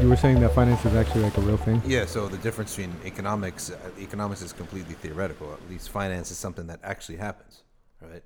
you were saying that finance is actually like a real thing. Yeah, so the difference between economics, uh, economics is completely theoretical. At least finance is something that actually happens, right?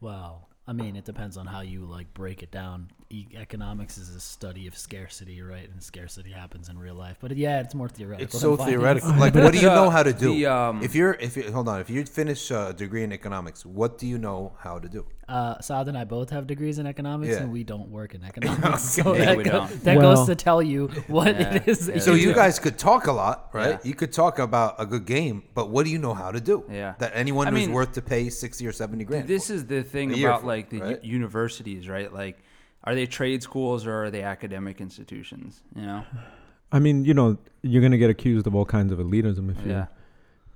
Well, I mean, it depends on how you like break it down. E- economics is a study of scarcity, right? And scarcity happens in real life. But yeah, it's more theoretical. It's so theoretical. Like, what do you know how to do? the, um, if you're, if you hold on, if you finish uh, a degree in economics, what do you know how to do? Uh, Saad and I both have degrees in economics, Yeah. and we don't work in economics. so Yeah, that, go- that Well- goes to tell you what Yeah. it is. So you guys could talk a lot, right? Yeah. You could talk about a good game, but what do you know how to do? Yeah. That anyone I who's mean, worth to pay sixty or seventy grand. This for. is the thing about for, like the u- right? universities, right? Like, are they trade schools or are they academic institutions? You know? I mean, you know, you're gonna get accused of all kinds of elitism if you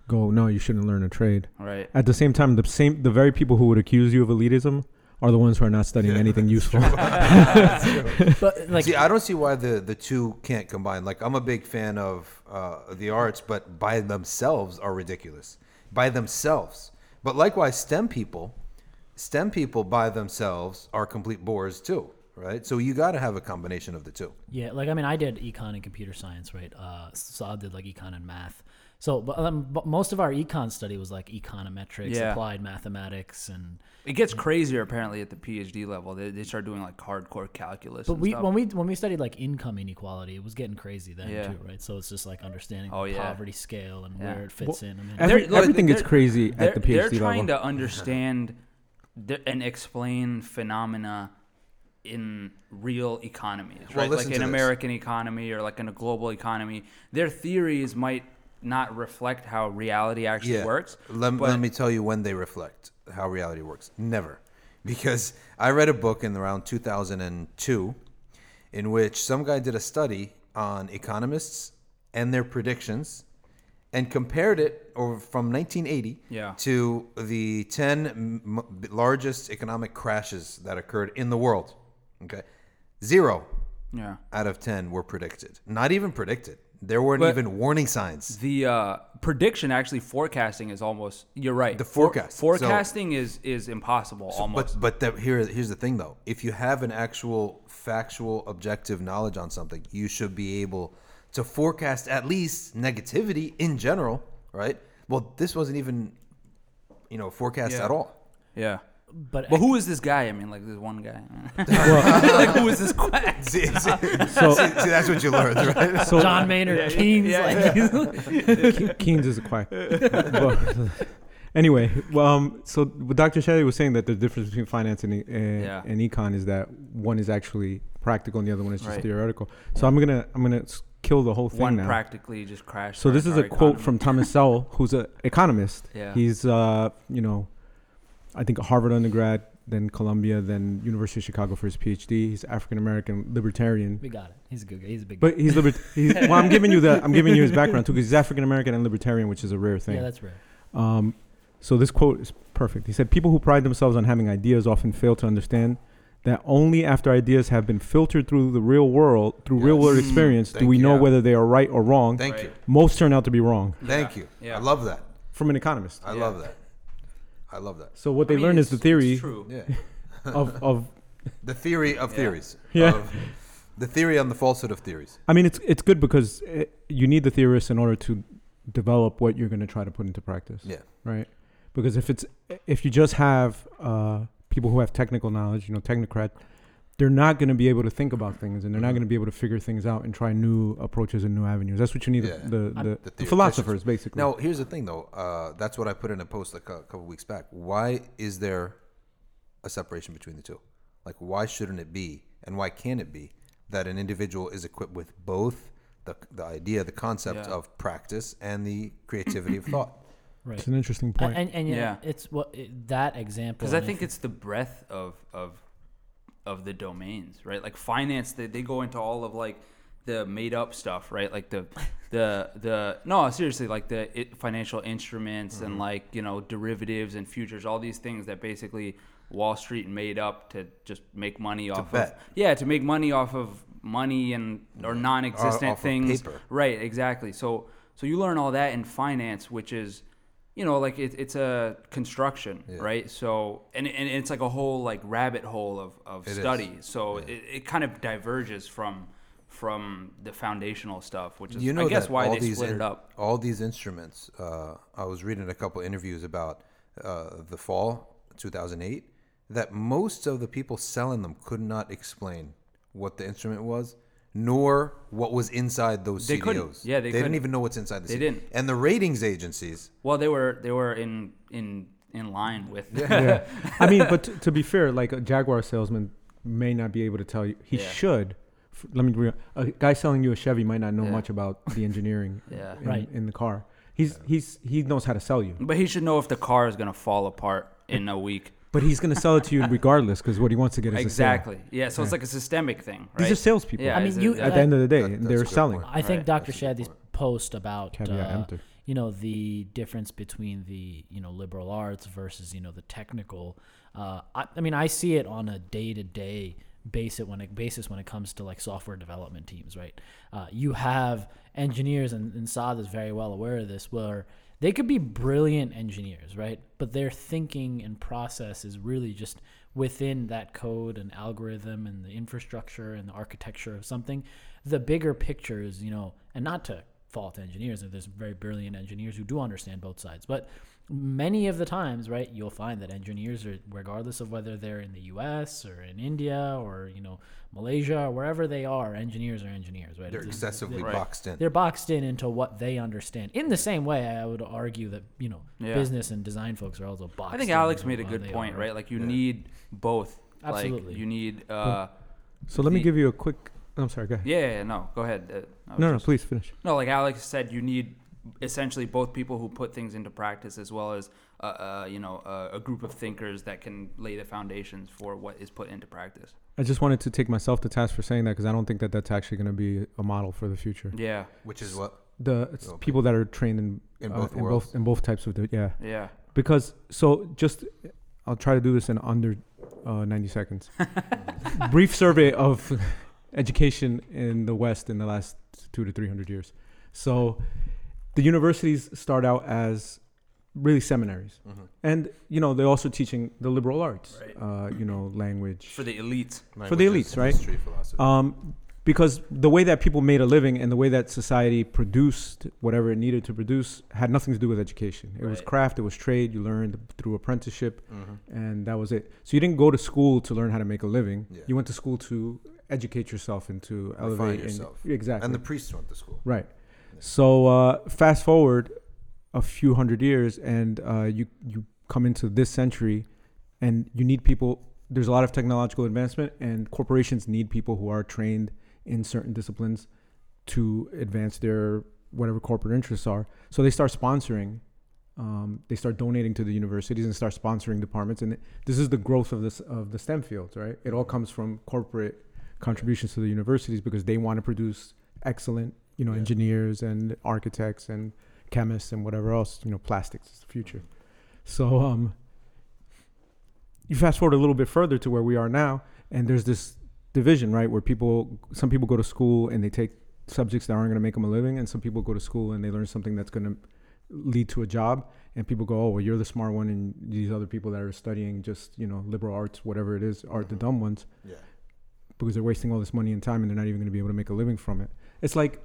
go, no, you shouldn't learn a trade. Right. At the same time, the same, the very people who would accuse you of elitism are the ones who are not studying Yeah, anything that's useful. But like, See, I don't see why the the two can't combine. Like, I'm a big fan of uh, the arts, but by themselves are ridiculous. By themselves, but likewise, STEM people, STEM people by themselves are complete bores too, right? So you got to have a combination of the two. yeah, like I mean, I did econ and computer science, right? Uh, Saad did like econ and math. So, but, um, but most of our econ study was like econometrics, Yeah. applied mathematics, and It gets crazier apparently at the PhD level. They, they start doing like hardcore calculus. But and we stuff. when we when we studied like income inequality, it was getting crazy then Yeah. too, right? So it's just like understanding Oh, the yeah. poverty scale and Yeah. where it fits in. I mean, Every- They're- look, everything gets they're- crazy they're, at the PhD They're level. trying to understand th- and explain phenomena in real economies, Well, right? like an. American economy or like in a global economy. Their theories might not reflect how reality actually works. Let, let me tell you when they reflect how reality works. Never. Because I read a book in around 2002 in which some guy did a study on economists and their predictions and compared it over from 1980 Yeah. to the 10 m- m- largest economic crashes that occurred in the world. Okay. Zero Yeah. out of 10 were predicted. Not even predicted. There weren't But- even warning signs. The uh, prediction, actually, forecasting is almost. You're right. The For- forecast. So- forecasting is is impossible almost. But but the, here here's the thing though. If you have an actual factual objective knowledge on something, you should be able to forecast at least negativity in general, right? Well, this wasn't even you know forecast Yeah. at all. yeah. But But who is this guy? I mean, like this one guy. like who is this quack? See, see, So, see, see, that's what you learned, right? so John Maynard Keynes, like Ke- Keynes is a quack. But- anyway, well, um, so what Dr. Shadee was saying that the difference between finance and, e- uh, Yeah. and econ is that one is actually practical and the other one is just Right. theoretical. So I'm gonna I'm gonna s- kill the whole thing One now. practically just crashed. So our- this is our a quote economy. from Thomas Sowell, who's an economist. Yeah. He's uh, you know, I think a Harvard undergrad, then Columbia, then University of Chicago for his PhD. He's African American libertarian. we got it. He's a good guy. He's a big. Guy. But he's libert. He's, well, I'm giving you the I'm giving you his background too, because he's African American and libertarian, which is a rare thing. yeah, that's rare. Um, so this quote is perfect. He said, "People who pride themselves on having ideas often fail to understand that only after ideas have been filtered through the real world, through real world Yes. experience, do we you. know whether they are right or wrong. Thank Right. you, Most turn out to be wrong thank Yeah. you. Yeah. I love that. from an economist. I Yeah. love that. I love that. So what I they mean, learn is the theory It's true. Yeah, of of. the theory of Yeah. theories. Yeah. Of, the theory on the falsehood of theories. I mean, it's it's good because it, you need the theorists in order to develop what you're going to try to put into practice. Yeah. right? Because if it's if you just have uh, people who have technical knowledge, you know, technocrat, they're not going to be able to think about things, and they're not Mhm. going to be able to figure things out and try new approaches and new avenues. That's what you need Yeah. the, the, the, The the philosophers, basically. Now, here's the thing, though. Uh, that's what I put in a post like a couple weeks back. Why is there a separation between the two? Like, why shouldn't it be, and why can it be, that an individual is equipped with both the, the idea, the concept Yeah. of practice, and the creativity of thought? Right. it's an interesting And, point. and, and yeah, Yeah. it's what it, that example. Because I think it's the breadth of of of the domains, right? Like finance, they, they go into all of like the made up stuff, right? Like the the the no, seriously, like the financial instruments Mm-hmm. and like you know derivatives and futures, all these things that basically Wall Street made up to just make money off bet. of yeah to make money off of money and or non-existent things right exactly so so you learn all that in finance which is you know like it, it's a construction Yeah. right so and, and it's like a whole like rabbit hole of, of It is. study so Yeah. it, it kind of diverges from from the foundational stuff, which is you know I guess why they these split in- it up. all these instruments. Uh, I was reading a couple interviews about uh, the fall 2008 that most of the people selling them could not explain what the instrument was, nor what was inside those They CDOs. couldn't. Yeah, they they didn't couldn't. even know what's inside the They CD. didn't. And the ratings agencies. Well, they were they were in in in line with yeah. I mean, but t- to be fair, like a Jaguar salesman may not be able to tell you. He Yeah. should. Let me. Re- a guy selling you a Chevy might not know Yeah. much about the engineering Yeah. in, Right. in the car. He's he's he knows how to sell you, But he should know if the car is gonna fall apart in a week. But he's going to sell it to you regardless because what he wants to get is a. Exactly. Yeah. So it's like a systemic thing, right? These are salespeople. Yeah. I mean, you- At the end of the day, That- and that's they're good selling. point. I think Right. Dr. That's a good Shadee's point. post about Caveat uh, emptor. you know the difference between the you know liberal arts versus you know the technical. Uh, I, I mean, I see it on a day to day basis when it basis when it comes to like software development teams, right? Uh, you have engineers, and, and Saad is very well aware of this, where they could be brilliant engineers, right? But their thinking and process is really just within that code and algorithm and the infrastructure and the architecture of something. The bigger picture is, you know, and not to fault engineers, there's very brilliant engineers who do understand both sides, but many of the times, right, you'll find that engineers are, regardless of whether they're in the U.S. or in India or you know Malaysia or wherever they are, engineers are engineers, right? They're It's- excessively Right. boxed in. they're boxed in into what they understand. In the same way, I would argue that you know Yeah. business and design folks are also boxed. I think Alex made a good point, are. right? Like you Yeah. need both. Absolutely. Like you need. Uh, So let me give you a quick. I'm sorry. Go ahead. yeah, yeah, yeah, No, go ahead. Uh, I was No, no, just- please finish. No, like Alex said, you need essentially both people who put things into practice as well as uh, uh, you know uh, a group of thinkers that can lay the foundations for what is put into practice. I just wanted to take myself to task for saying that because I don't think that that's actually going to be a model for the future. Yeah, Which is what? The it's Okay. people that are trained in In uh, both in worlds. both in both types of the yeah. yeah. Because so just I'll try to do this in under uh, 90 seconds. Brief survey of education in the West in the last two to three hundred years. So the universities start out as really seminaries, Mm-hmm. and you know they're also teaching the liberal arts, Right. uh, you know, language For the elite. For the elites, right? History, um, because the way that people made a living and the way that society produced whatever it needed to produce had nothing to do with education. It was craft, it was trade. You learned through apprenticeship, Mhm. and that was it. So you didn't go to school to learn how to make a living. Yeah. You went to school to educate yourself and to Refine elevate and- yourself. exactly. And the priests went to school. Right. So uh, fast forward a few hundred years, and uh, you you come into this century, and you need people. There's a lot of technological advancement, and corporations need people who are trained in certain disciplines to advance their whatever corporate interests are. So they start sponsoring. Um, they start donating to the universities and start sponsoring departments, and this is the growth of this of the STEM fields, right? It all comes from corporate contributions to the universities because they want to produce excellent, you know, Yeah. engineers and architects and chemists and whatever else, you know, plastics is the future. So um, you fast forward a little bit further to where we are now, and there's this division, right, where people, some people go to school and they take subjects that aren't going to make them a living, and some people go to school and they learn something that's going to lead to a job, and people go, oh, well, you're the smart one, and these other people that are studying just, you know, liberal arts, whatever it is, are the Mhm. dumb ones Yeah. because they're wasting all this money and time and they're not even going to be able to make a living from it. It's like,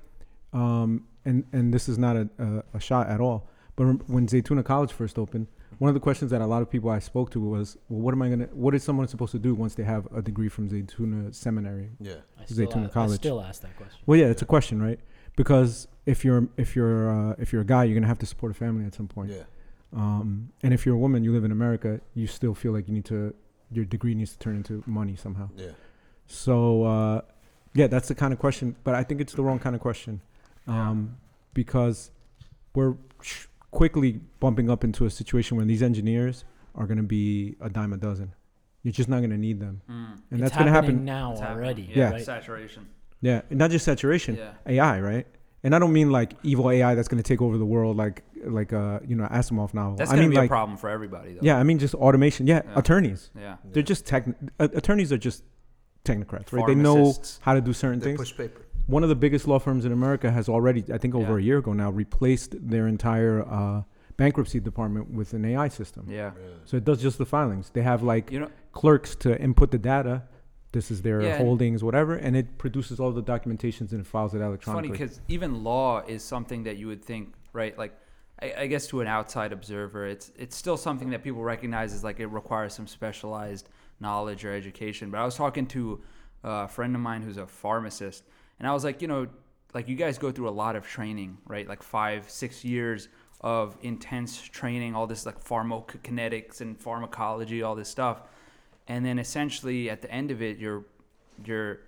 um, and and this is not a, a, a shot at all. But when Zaytuna College first opened, one of the questions that a lot of people I spoke to was, well, what am I gonna? What is someone supposed to do once they have a degree from Zaytuna Seminary? Yeah. I still, Zaytuna a- I College. still ask that question. Well, yeah, it's a question, right? Because if you're if you're uh, if you're a guy, you're gonna have to support a family at some point. Yeah. Um, and if you're a woman, you live in America, you still feel like you need to your degree needs to turn into money somehow. Yeah. So uh, yeah, that's the kind of question, but I think it's the wrong kind of question, um, because we're quickly bumping up into a situation where these engineers are going to be a dime a dozen. You're just not going to need them, Mm. and it's that's going to happen. now It's already. Yeah. right? Saturation. Yeah, and not just saturation, Yeah. AI, right? And I don't mean like evil AI that's going to take over the world, like like uh you know Asimov novel. That's I gonna mean be like a problem for everybody, though. yeah, I mean just automation. Yeah, Yeah. attorneys. Yeah. They're just tech. Uh, attorneys are just technocrats, right? They know how to do certain They things. push paper. One of the biggest law firms in America has already, I think, over Yeah. a year ago now, replaced their entire uh, bankruptcy department with an AI system. Yeah. So it does just the filings. They have like You know. clerks to input the data, this is their Yeah, and- holdings, whatever, and it produces all the documentations and files it It's funny electronically. because even law is something that you would think, right? Like, I, I guess to an outside observer, it's it's still something that people recognize as like it requires some specialized knowledge or education. But I was talking to a friend of mine who's a pharmacist, and I was like, you know, like you guys go through a lot of training, right? Like five, six years of intense training, all this like pharmacokinetics and pharmacology, all this stuff, and then essentially at the end of it, you're you're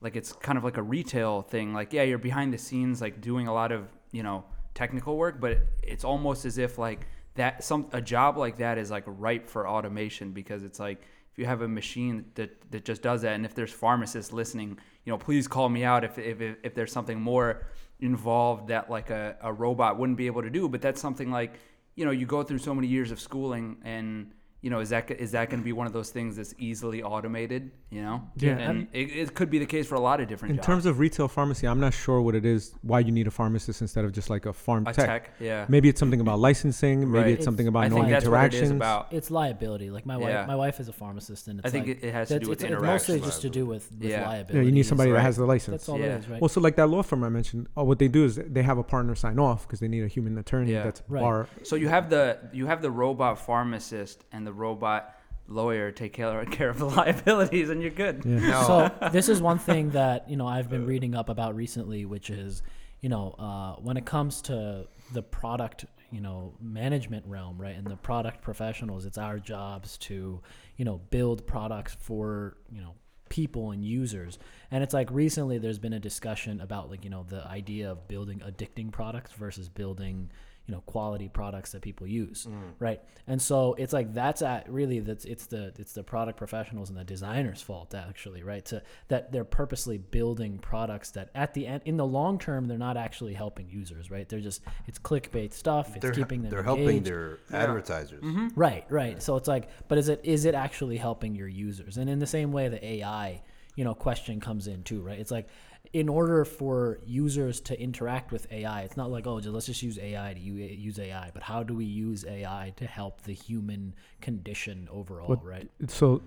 like it's kind of like a retail thing like yeah you're behind the scenes like doing a lot of you know technical work but it's almost as if like that some a job like that is like ripe for automation because it's like if you have a machine that that just does that and if there's pharmacists listening you know please call me out if if, if there's something more involved that like a, a robot wouldn't be able to do. But that's something like you know you go through so many years of schooling and you know is that is that going to be one of those things that's easily automated you know Yeah. and it, it could be the case for a lot of different in jobs. terms of retail pharmacy, I'm not sure what it is. Why you need a pharmacist instead of just like a farm a tech. tech, yeah. Maybe it's something about licensing. Maybe Right. it's something It's- about I knowing think that's what it interactions. about. It's liability. Like my wife, Yeah. my wife is a pharmacist, and it's I think like, it, it has to do with it's, it's interaction. mostly just to do with, with Yeah. liability. Yeah, you need It's somebody that has the license. That's all Yeah. it is, right? Well, so like that law firm I mentioned, oh, what they do is they have a partner sign off because they need a human attorney Yeah. that's Right. bar. So you have the you have the robot pharmacist and the robot lawyer take care, care of the liabilities, and you're good. Yeah. No. So this is one thing that you know I've been reading up about recently, which is you know uh, when it comes to the product you know management realm, right, and the product professionals, it's our jobs to you know build products for you know people and users and it's like recently there's been a discussion about like you know the idea of building addicting products versus building you know quality products that people use mm. right and so it's like that's at really that's it's the it's the product professionals and the designers fault actually right to that they're purposely building products that at the end in the long term they're not actually helping users right they're just it's clickbait stuff it's they're keeping them they're engaged. helping their advertisers. Mm-hmm. Right, right. So it's like, but is it is it actually helping your users? And in the same way, the AI, you know, question comes in too, right? It's like, in order for users to interact with AI, it's not like, oh, just, let's just use AI to use AI, but how do we use AI to help the human condition overall, What- right? So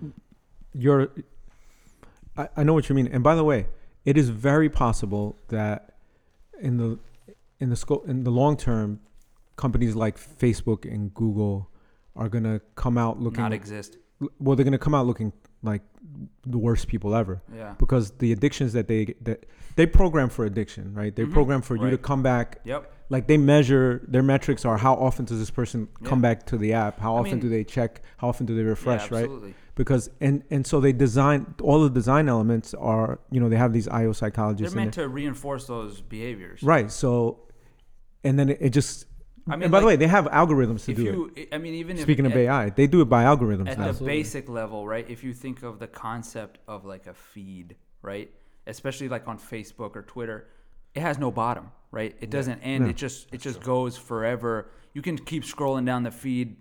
you're, I, I know what you mean. And by the way, it is very possible that in the in the scope in the long term, companies like Facebook and Google are gonna come out looking Not exist. well. They're gonna come out looking like the worst people ever. Yeah. because the addictions that they that they program for addiction, right? They Mhm. program for you to come back. Yep. Like they measure their metrics are how often does this person come back to the app? How I often mean- do they check? How often do they refresh? yeah, right? Because and and so they design all the design elements are you know they have these IO psychologists. They're meant to reinforce those behaviors. right? So and then it, it just. I mean, and by the way, they have algorithms to if do you, I mean, even it. if Speaking of at, AI, they do it by algorithms at now. the Absolutely. basic level, right? If you think of the concept of like a feed, right? Especially like on Facebook or Twitter, it has no bottom, right? It doesn't end. No. It just it just goes forever. You can keep scrolling down the feed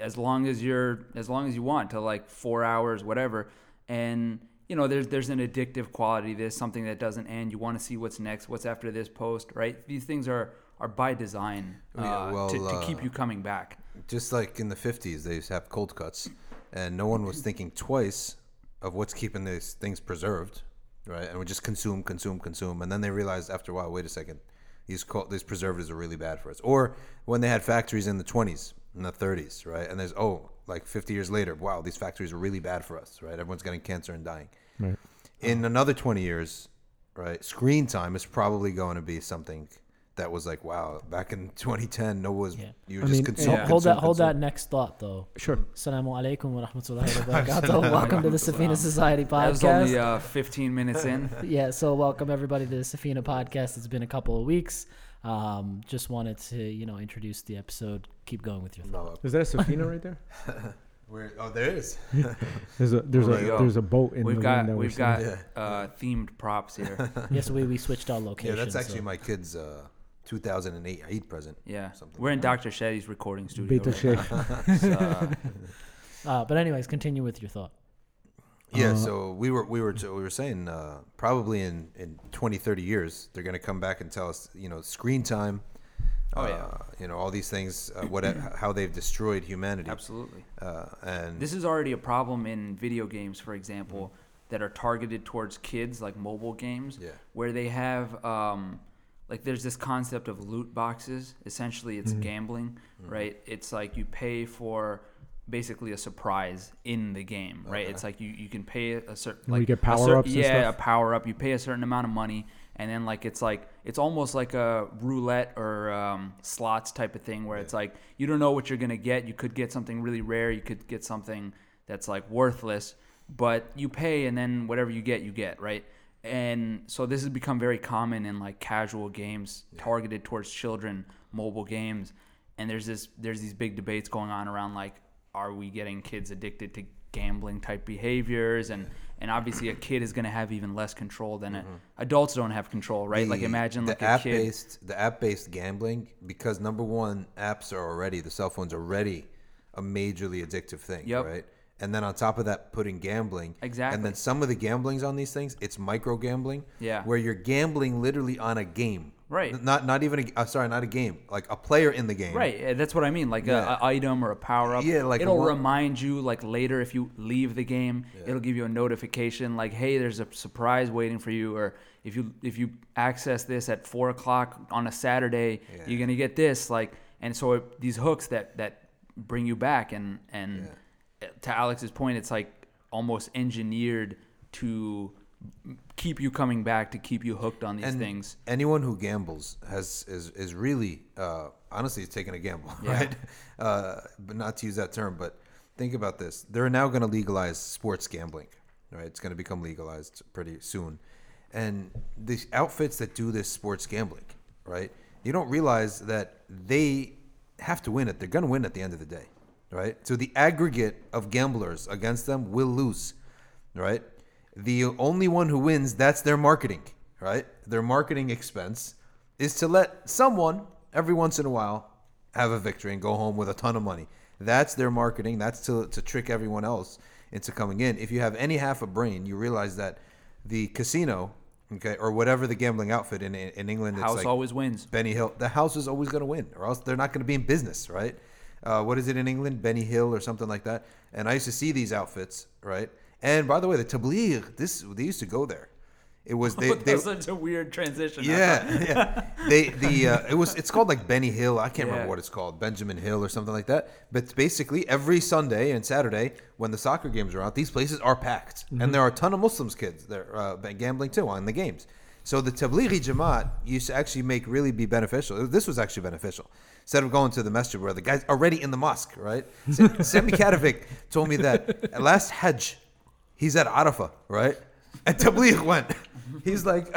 as long as you're as long as you want to like 4 hours whatever. And you know, there's there's an addictive quality. There's something that doesn't end. You want to see what's next, what's after this post, right? These things are are by design uh, Yeah, well, to, to uh, keep you coming back. Just like in the 50s, they used to have cold cuts, and no one was thinking twice of what's keeping these things preserved, right? And we just consume, consume, consume, and then they realized after a while, wait a second, these co- these preservatives are really bad for us. Or when they had factories in the 20s, in the 30s, right? And there's oh, like 50 years later, wow, these factories are really bad for us, right? Everyone's getting cancer and dying. Right. In another 20 years, right? Screen time is probably going to be something. That was like wow! Back in 2010, no was Yeah. you I were just mean, consume, Yeah. hold that consume, hold that next thought though. Sure. Assalamu alaikum wa rahmatullahi wa barakatuh. Welcome to the Safina Society podcast. That was podcast. only uh, 15 minutes in. yeah, so welcome everybody to the Safina podcast. It's been a couple of weeks. Um, just wanted to, you know, introduce the episode. Keep going with your thought. No, Is that a Safina right there? where, oh, there is. There's a there's There a go. there's a boat in We've the got that we're we've seeing. got Yeah. uh, themed props here. yes, we, we switched our locations. Yeah, that's actually so- my kid's uh, 2008 Eid present. Yeah, Something we're in like Dr. Shadee's recording studio. Beta right Sheikh. now. So, uh, Uh, but anyways, continue with your thought. Yeah, Uh, so we were we were we were saying uh, probably in in 20 30 years they're going to come back and tell us, you know, screen time Oh, uh, yeah. you know, all these things uh, what how they've destroyed humanity. absolutely. Uh, and This is already a problem in video games, for example. that are targeted towards kids, like mobile games, Yeah. where they have um, like there's this concept of loot boxes. Essentially, it's gambling, Mm-hmm. right? It's like you pay for basically a surprise in the game, right? Okay. It's like you, you can pay a certain And we like get a cer- power-ups and yeah, stuff? a power up. You pay a certain amount of money, and then like it's like it's almost like a roulette or um, slots type of thing, where it's like you don't know what you're gonna get. You could get something really rare. You could get something that's like worthless, but you pay, and then whatever you get, you get right. And so this has become very common in like casual games targeted towards children, mobile games. And there's this there's these big debates going on around like are we getting kids addicted to gambling type behaviors? And and obviously a kid is going to have even less control than a, mm-hmm. adults don't have control right? Like imagine the like app kid based the app based gambling because number one apps are already the cell phones already a majorly addictive thing Yep. right and then on top of that putting gambling Exactly. and then some of the gamblings on these things it's micro gambling Yeah. where you're gambling literally on a game Right. Not not even a uh, sorry not a game like a player in the game Right, uh, that's what I mean. Like Yeah. a, a item or a power up. Yeah, like it'll one- remind you like later if you leave the game, it'll give you a notification like, hey, there's a surprise waiting for you, or if you if you access this at four o'clock on a Saturday, Yeah. you're gonna get this. Like, and so it, these hooks that that bring you back, and and to Alex's point, it's like almost engineered to keep you coming back to keep you hooked on these and things. anyone who gambles has is is really uh, honestly is taking a gamble, Yeah. right? Uh, but not to use that term, but think about this: they're now going to legalize sports gambling, right? It's going to become legalized pretty soon, and the outfits that do this sports gambling, right? You don't realize that they have to win it. They're going to win at the end of the day, right? So the aggregate of gamblers against them will lose, right? The only one who wins, that's their marketing, right? Their marketing expense is to let someone every once in a while have a victory and go home with a ton of money. That's their marketing. That's to, to trick everyone else into coming in. If you have any half a brain, you realize that the casino, okay, or whatever the gambling outfit in in England, it's House like always wins. Benny Hill. The house is always going to win, or else they're not going to be in business, right? Uh, what is it in England? Benny Hill or something like that. And I used to see these outfits, right? And by the way, the Tabligh, this they used to go there. It was they, they such a weird transition. yeah, yeah. They the uh, it was it's called like Benny Hill. I can't Yeah. remember what it's called, Benjamin Hill or something like that. But basically, every Sunday and Saturday when the soccer games are out, these places are packed, and there are a ton of Muslims kids there uh, gambling too on the games. So the Tablighi Jamaat used to actually make really be beneficial. This was actually beneficial. Instead of going to the masjid where the guy's already in the mosque, right? Sa- Sami Katovic told me that at last Hajj, he's at Arafah, right? And Tabligh went. He's like,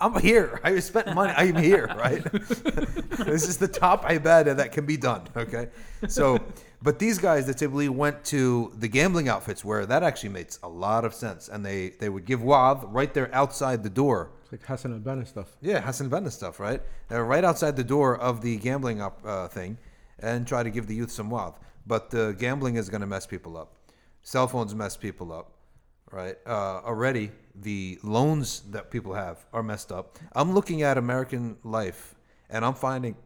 I'm here. I spent money. I'm here, right? this is the top ibadah that can be done, okay? So, but these guys that typically went to the gambling outfits where that actually makes a lot of sense. And they, they would give wa'ad right there outside the door It's like Hassan al Banna stuff. yeah, Hassan Banna stuff, right? Uh, right outside the door of the gambling up, uh, thing, and try to give the youth some wealth. But the gambling is going to mess people up. Cell phones mess people up, right? Uh, already, the loans that people have are messed up. I'm looking at American life, and I'm finding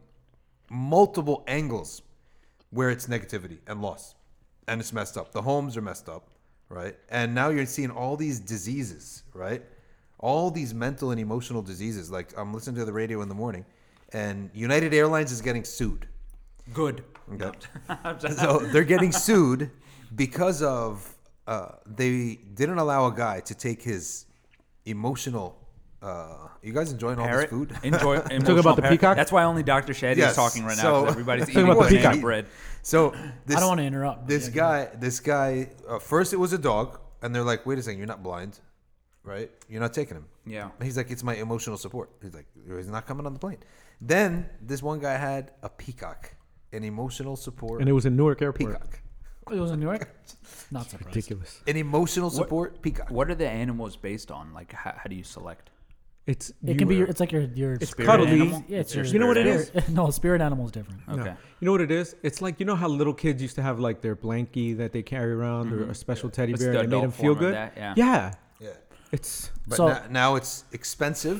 multiple angles where it's negativity and loss, and it's messed up. The homes are messed up, right? And now you're seeing all these diseases, right? All these mental and emotional diseases. Like I'm listening to the radio in the morning, and United Airlines is getting sued. Good. Okay. so they're getting sued because of uh, they didn't allow a guy to take his emotional. Uh, you guys enjoying all this food? Enjoy. about the parrot. peacock? That's why only Dr. Shadee Yes, is talking right now. so- 'cause everybody's eating about the banana peacock. bread. So this, I don't want to interrupt. but this yeah, guy, this guy. Uh, first, it was a dog, and they're like, "Wait a second, you're not blind, right? You're not taking him." Yeah. And he's like, "It's my emotional support." He's like, "He's not coming on the plane." Then this one guy had a peacock, an emotional support And it was in Newark Airport. peacock, It was in New York. Not surprised. Ridiculous. an emotional support peacock. What are the animals based on? Like, how, how do you select? It's It can be. you- Your, it's like your your It's spirit cuddly. animal. Yeah, it's Your your. You know what it spirit- No, spirit animal is different. No. Okay. You know what it is? It's like you know how little kids used to have like their blankie that they carry around or a special teddy What's bear the that made adult them feel form of good. that? Yeah. yeah. Yeah, It's but So- now, now it's expensive,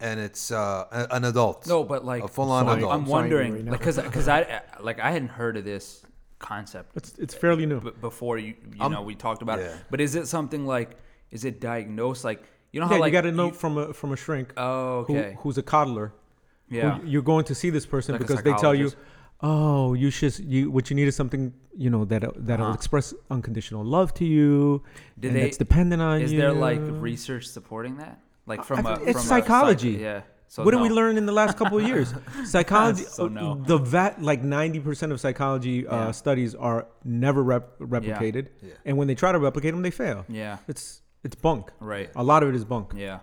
and it's uh, a- an adult. No, but like, a full-on Fine. adult. I'm I'm fine wondering, right now. like, cause, cause I, like, I hadn't heard of this concept it's it's fairly new. b- before you, you I'm- know, we talked about yeah. it. But is it something like is it diagnosed like you know yeah, like you got a note from a from a shrink Oh, okay. who, who's a coddler. who yeah. you're going to see this person Like because they tell you, oh, you should you what you need is something you know that that'll Uh-huh. express unconditional love to you, Did and they? that's dependent on Is you. Is there like research supporting that? Like from I a it's from a psych- psychology. yeah. So what did we learn in the last couple of years? Psychology. So uh, no. The vat like ninety percent of psychology uh, studies are never rep- replicated, Yeah. and when they try to replicate them, they fail. Yeah. It's it's bunk. Right. A lot of it is bunk. Yeah.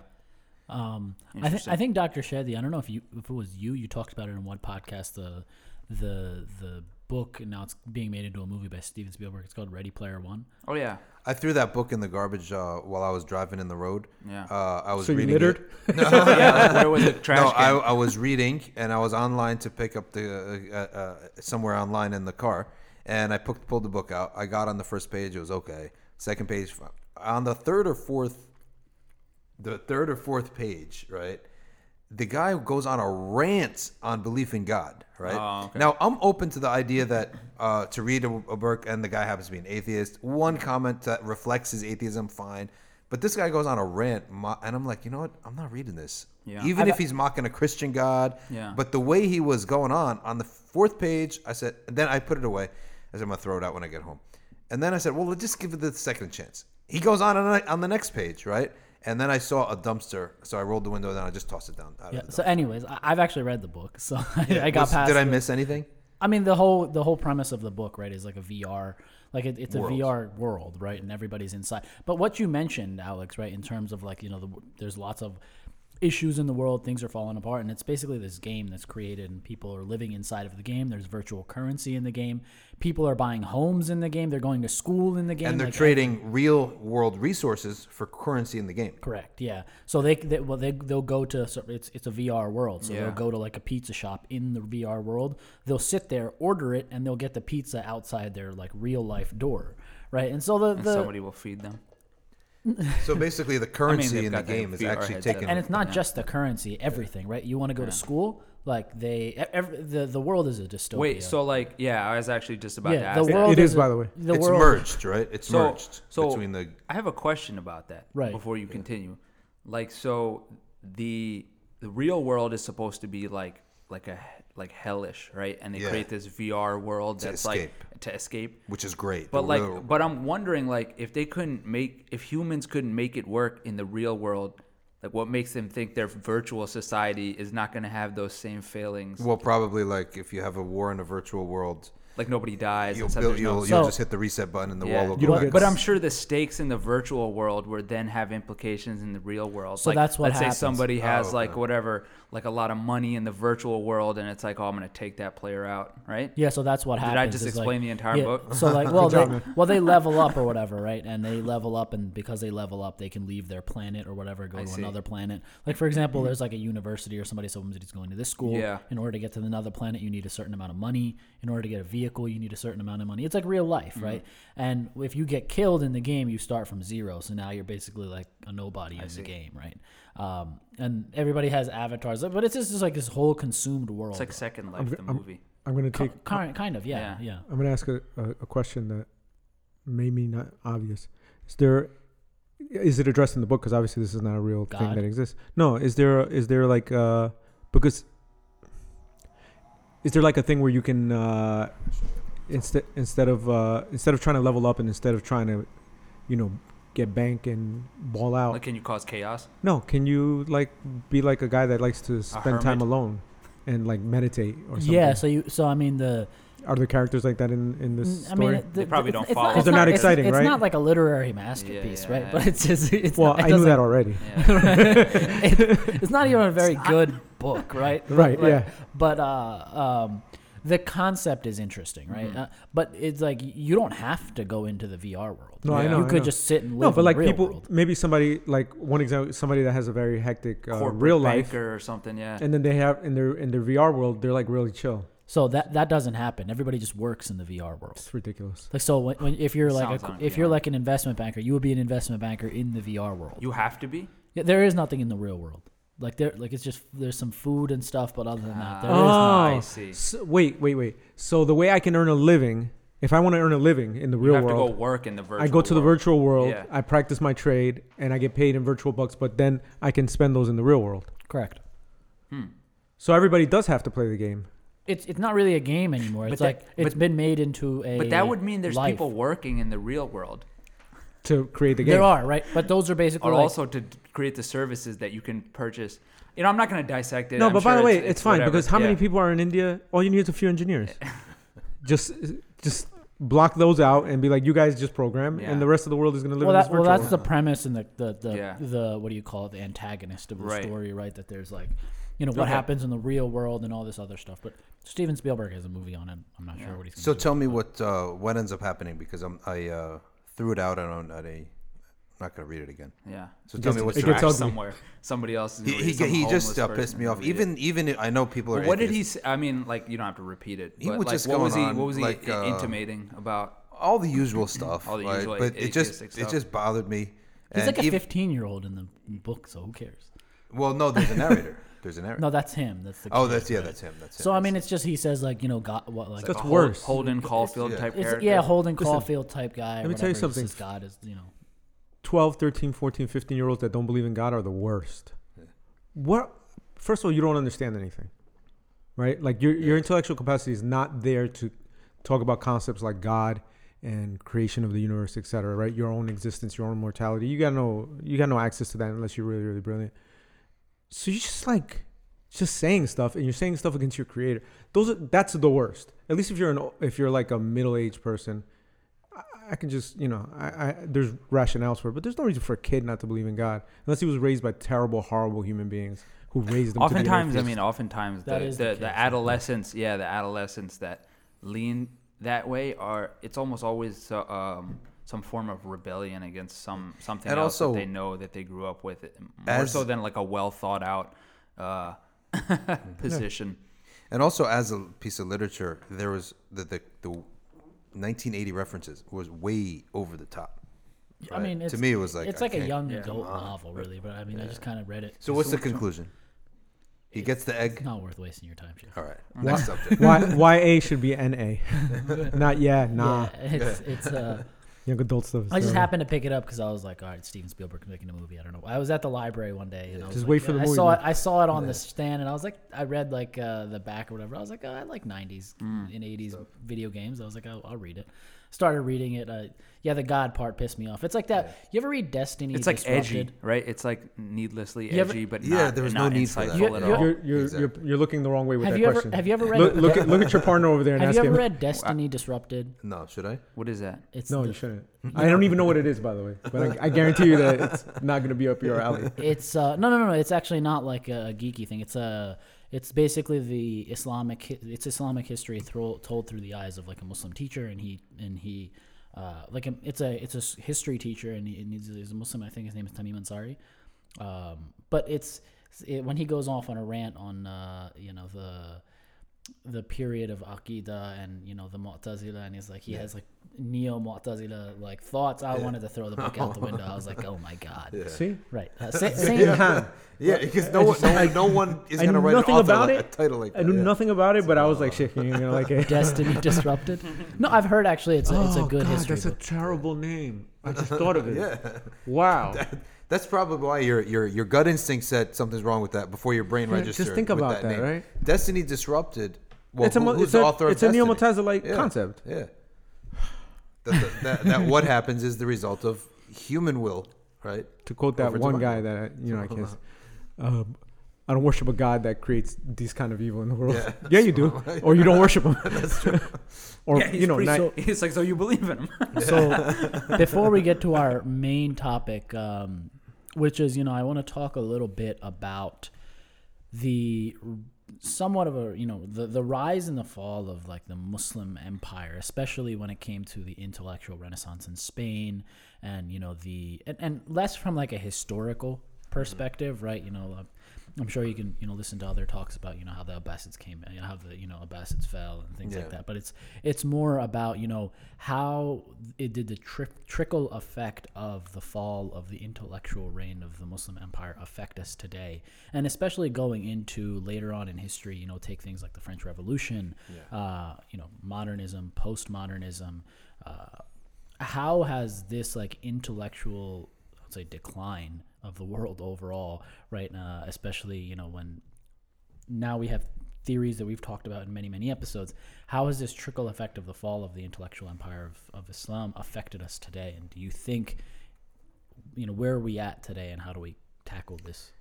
Um, I think I think Dr. Shadee. I don't know if you if it was you. You talked about it in one podcast. The the the book and now it's being made into a movie by Steven Spielberg. It's called Ready Player One. Oh yeah. I threw that book in the garbage uh, while I was driving in the road. Yeah. Uh, I was So you reading littered? It. yeah. Where was the trash No, I, can? I was reading and I was online to pick up the uh, uh, uh, somewhere online in the car, and I pulled the book out. I got on the first page; it was okay. Second page, fi- on the third or fourth, the third or fourth page, right? The guy goes on a rant on belief in God, right? Oh, okay. Now I'm open to the idea that uh, to read a, a book and the guy happens to be an atheist. One comment that reflects his atheism, fine. But this guy goes on a rant, mo- and I'm like, you know what? I'm not reading this. Yeah. Even if he's mocking a Christian God. Yeah. But the way he was going on on the fourth page, I said, and then I put it away. I said, I'm gonna throw it out when I get home. And then I said, well, let's just give it the second chance. He goes on on the- on the next page, right? And then I saw a dumpster, so I rolled the window down. I just tossed it down. out of Yeah. So, anyways, I, I've actually read the book, so I, I got Was- past. Did I the- miss anything? I mean, the whole the whole premise of the book, right, is like a VR, like it, it's a VR world, right, and everybody's inside. But what you mentioned, Alex, right, in terms of like you know, the, there's lots of issues in the world, things are falling apart, and it's basically this game that's created, and people are living inside of the game. There's virtual currency in the game. People are buying homes in the game. They're going to school in the game. And they're like, trading real world resources for currency in the game. Correct. Yeah. So they, they well they they'll go to so it's it's a VR world. So Yeah. they'll go to like a pizza shop in the VR world. They'll sit there, order it, and they'll get the pizza outside their like real life door. Right. And so the, and the somebody will feed them. So basically, the currency they've in the game is actually headset. taken. and it's not just the currency, everything. Right. You want to go to school, like they every, the the world is a dystopia. Wait, so like yeah, I was actually just about to yeah, ask. the that. world It is, a- by the way. The it's world, merged, right? It's So- merged so- between the. I have a question about that. Right. Before you continue, like so, the the real world is supposed to be like like a like hellish, right? And they Yeah. create this VR world To that's escape. like to escape. Which is great. But the like, real- but I'm wondering, like, if they couldn't make, if humans couldn't make it work in the real world, like, what makes them think their virtual society is not going to have those same failings? well, probably like if you have a war in a virtual world, like nobody dies. you'll and build, you'll, you'll So- just hit the reset button and the yeah. wall will You go don't back. but I'm sure the stakes in the virtual world would then have implications in the real world. So like, that's what let's happens. say somebody oh, has Oh, like okay. whatever, like a lot of money in the virtual world, and it's like, oh, I'm going to take that player out, right? Yeah, so that's what happens. Did I just is, like- explain the entire yeah, book? So like, well, they, well, they level up or whatever, right? And they level up, and because they level up, they can leave their planet or whatever, go I to see. another planet. Like for example, mm-hmm. there's like a university or somebody somebody's going to this school. Yeah. In order to get to another planet, you need a certain amount of money. In order to get a vehicle, you need a certain amount of money. It's like real life, Mm-hmm. right? And if you get killed in the game, you start from zero. So now you're basically like a nobody in see. the game, right? Um, and everybody has avatars, but it's just like this whole consumed world. It's like Second Life, I'm- the I'm- movie. I'm gonna take. kind, kind of, yeah, Yeah. yeah. I'm gonna ask a, a, a question that may be not obvious. Is there? Is it addressed in the book? Because obviously this is not a real thing that exists. No. Is there? Is there like uh because? Is there like a thing where you can uh, instead instead of uh, instead of trying to level up and instead of trying to, you know, get bank and ball out? Like, can you cause chaos? no. Can you like be like a guy that likes to spend time hermit? alone, and like meditate or something? Yeah, so you so I mean the Are there characters like that in in this Mm, I story? mean the, They probably it's- don't it's follow. Not, 'Cause it's they're not it's- exciting, it's, right? not like a literary masterpiece, yeah, right? yeah. But it's just it's well, not, it I knew doesn't- that already. Yeah. it- it's not even a very good book, right? Right, Like, yeah. But uh, um, the concept is interesting, right? Mm-hmm. Uh, but it's like you don't have to go into the VR world. No, I know. You I could know. just sit and live no, but in like the real people, world. maybe somebody like one example, somebody that has a very hectic uh, Corporate real life, banker or something. Yeah. and then they have in their in their VR world, they're like really chill. So that that doesn't happen. Everybody just works in the VR world. It's ridiculous. Like so, when, when if you're like a, on if you're like an investment banker, you would be an investment banker in the VR world. you have to be. Yeah, there is nothing in the real world. Like there, like it's just there's some food and stuff, but other than that, there is Oh. not. I see. So, wait, wait, wait. So the way I can earn a living If I want to earn a living in the You real have world, to go work in the virtual. I go to the world. virtual world. Yeah. I practice my trade, and I get paid in virtual bucks. But then I can spend those in the real world. Correct. Hmm. So everybody does have to play the game. It's it's not really a game anymore. It's But like that- it's but- been made into a. But that would mean there's life. people working in the real world, to create the game. There are right, but those are basically or like, also to create the services that you can purchase. You know, I'm not going to dissect it. No, I'm but by the way, it's, it's, fine whatever. because how many people are in India? All you need is a few engineers. just, just block those out and be like, you guys just program, Yeah. and the rest of the world is going to live well, in this that, well, virtual that's the premise and the the the, Yeah. the what do you call it? The antagonist of the Right. story, right? That there's like, you know, what Okay. happens in the real world and all this other stuff. But Steven Spielberg has a movie on it. I'm not Yeah. sure what he's. So tell me it, but- what uh, what ends up happening because I'm I uh, threw it out on at a. I'm not gonna read it again. Yeah. So It tell gets- me what's it the gets track. ugly. somewhere. Somebody else is He he, some he just uh, pissed me off. gonna it. Even even I know people are. But what did he? Say? I mean, like you don't have to repeat it. He but, was like, just what was he? on, What was he like, uh, intimating about? All the usual stuff. All the right? usual but it just atheistic it just bothered me. He's And like a 15 year old in the book, so who cares? Well, no, there's a narrator. There's a narrator. No, that's him. That's the. oh, kid, that's yeah, that's him. That's him. So I mean, it's just he says like you know, God, what like. That's a worse. Holden Caulfield yeah. type it's, character. yeah, Holden Listen, Caulfield type guy. let me tell you something. says God is you know. 12, 13, 14, 15 year olds that don't believe in God are the worst. What? First of all, you don't understand anything, right? Like your your intellectual capacity is not there to talk about concepts like God and creation of the universe, etc. Right? Your own existence, your own mortality. You got no you got no access to that unless you're really really brilliant. So you're just like just saying stuff, and you're saying stuff against your creator. Those are that's the worst. At least if you're an if you're like a middle aged person. I- I can just, you know, I, I there's rationales for it, but there's no reason for a kid not to believe in God unless he was raised by terrible, horrible human beings who raised him. to Oftentimes, be I mean, oftentimes That the is the the, the yeah. adolescents, yeah, the adolescents that lean that way are. It's almost always uh, um, some form of rebellion against some something And else also- that they know that they grew up with, more As- so than like a well thought out uh, position. And also, as a piece of literature, there was the the, the 1980 references was way over the top. I mean, it's, to me, it was like it's I like a young yeah. adult novel, really. But I mean, I just kind of read it. So what's the So which conclusion? He gets the It's egg. not worth wasting your time, Jim. All right. Why- Next subject. Y YA should be NA, not yeah, nah. Yeah, it's it's uh. Young adult stuff. is I just terrible. happened to pick it up because I was like, all right, Steven Spielberg making a movie. I don't know. I was at the library one day and I was Just like, wait for the I movie, saw it. I saw it on the stand and I was like, I read like uh, the back or whatever. I was like, oh, I like '90s Mm. and '80s video games. I was like, I'll, I'll read it. Started reading it. Uh, yeah, the God part pissed me off. It's like that. You ever read Destiny? It's like edgy, right? It's like needlessly You ever- edgy, but Yeah, not, there was not no need for that. insightful You- at you- all. You're you're, Exactly. you're you're looking the wrong way with Have that you ever question. have you ever read look, look at look at your partner over there and have ask you ever him. read Destiny Disrupted? No, should I? what is that? It's No, the- you shouldn't. I don't even know what it is, by the way. But I, I guarantee you that it's not going to be up your alley. It's uh, no, no, no, no. It's actually not like a, a geeky thing. It's a, it's basically the Islamic. hi- It's Islamic history thro- told through the eyes of like a Muslim teacher, and he and he, uh, like a, it's a it's a history teacher, and, he, and he's, he's a Muslim. I think his name is Tamim Ansary. Um, but it's it, when he goes off on a rant on uh, you know the the period of Aqidah and you know the Mu'tazila, and he's like he has like neo Mu'tazila like thoughts. I wanted to throw the book out the window. I was like, oh my god. See, Right. Uh, sa- same, Yeah, yeah, because no one, no, no one is gonna write nothing an about like, it. a title like I knew yeah. nothing about it, but I was like, shit, you're gonna like it. Destiny Disrupted. No, I've heard actually it's a, it's a Oh, good God, history That's a terrible name. I just thought of it. Yeah, Wow. that's probably why your your your gut instinct said something's wrong with that before your brain Yeah, registered. just think about that, name. right? Destiny Disrupted. Well, it's a who- who's it's the a author of it's a neo Destiny? like Yeah. concept. Yeah. that, that, that, that what happens is the result of human will, right? To quote that Over one guy that I- you know, I guess. Um, I don't worship a god that creates these kind of evil in the world. Yeah. Yeah, you do, or you don't worship him. That's true. or yeah, he's you know, pretty- not, it's like so you believe in him. So before we get to our main topic, um, which is you know I want to talk a little bit about the somewhat of a you know the the rise and the fall of like the Muslim empire, especially when it came to the intellectual renaissance in Spain, and you know the and, and less from like a historical perspective, right? You know, uh, I'm sure you can you know listen to other talks about you know how the Abbasids came, know, how the you know Abbasids fell and things Yeah. like that. But it's it's more about you know how it did the tri- trickle effect of the fall of the intellectual reign of the Muslim Empire affect us today, and especially going into later on in history. You know, take things like the French Revolution, uh, you know, modernism, postmodernism. Uh, how has this like intellectual I'd say decline of the world overall right now uh, especially you know when now we have theories that we've talked about in many many episodes how has this trickle effect of the fall of the intellectual empire of, of islam affected us today and do you think you know where are we at today and how do we tackle this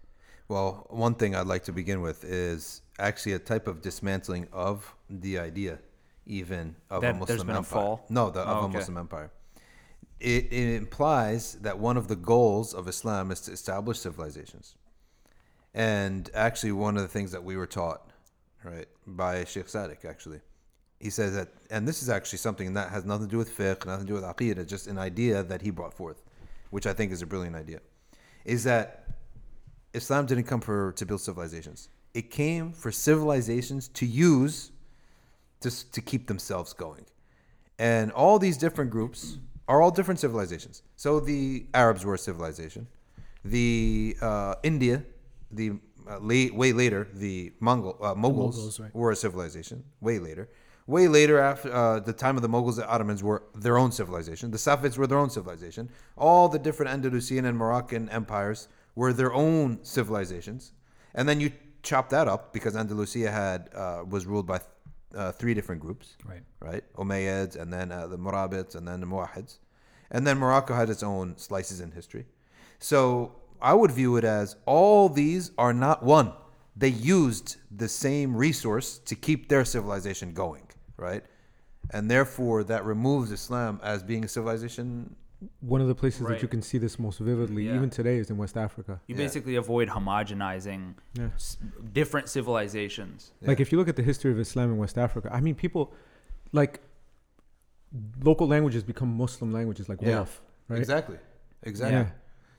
Well, one thing I'd like to begin with is actually a type of dismantling of the idea, even of That a Muslim there's been a empire. fall? No, the, of Oh, a. Muslim empire. It, it implies that one of the goals of Islam is to establish civilizations. And actually, one of the things that we were taught, right, by Sheikh Sadiq, actually, he says that, and this is actually something that has nothing to do with fiqh, nothing to do with aqidah, just an idea that he brought forth, which I think is a brilliant idea, is that Islam didn't come for to build civilizations. It came for civilizations to use s- to keep themselves going. And all these different groups are all different civilizations. So the Arabs were a civilization. The uh, India, the uh, late, way later, the Mongol uh, Moguls, Mongols, right. were a civilization. Way later, way later after uh, the time of the Moguls, the Ottomans were their own civilization. The Safavids were their own civilization. All the different Andalusian and Moroccan empires were their own civilizations. And then you chop that up because Andalusia had uh, was ruled by uh, three different groups right right? Umayyads, and then uh, the Murabids, and then the Muwahids. And then Morocco had its own slices in history. So I would view it as all these are not one. They used the same resource to keep their civilization going, right? And therefore, that removes Islam as being a civilization. One of the places that you can see this most vividly, Yeah. even today, is in West Africa. You Yeah. basically avoid homogenizing Yeah. s- different civilizations. Like if you look at the history of Islam in West Africa, I mean, people like local languages become Muslim languages, like Yeah. Wolof, right? Exactly. Exactly. Yeah.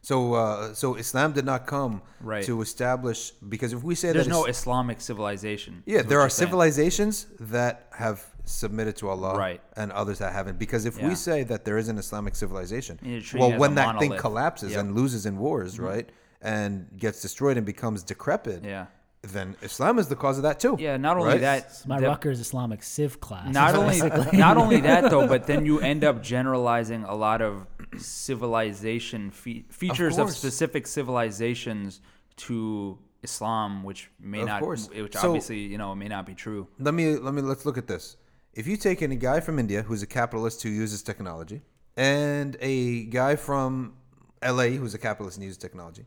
So, uh, so Islam did not come Right. to establish because if we say There's that no Is- Islamic civilization. Yeah, there are you're saying. civilizations that have submitted to Allah, Right. and others that haven't. Because if Yeah. we say that there is an Islamic civilization, well, when a that thing collapses Yep. Mm-hmm. and loses in wars, right, and gets destroyed and becomes decrepit, Yeah. then Islam is the cause of that too. Yeah. Not only Right? that, my the- Rutgers Islamic Civ class not only not only that though, but then you end up generalizing a lot of civilization fe- features of, course. specific civilizations to Islam, which may Of not, course. which So- obviously you know may not be true. Let me let me let's look at this. If you take any guy from India who's a capitalist who uses technology, and a guy from L.A. who's a capitalist and uses technology,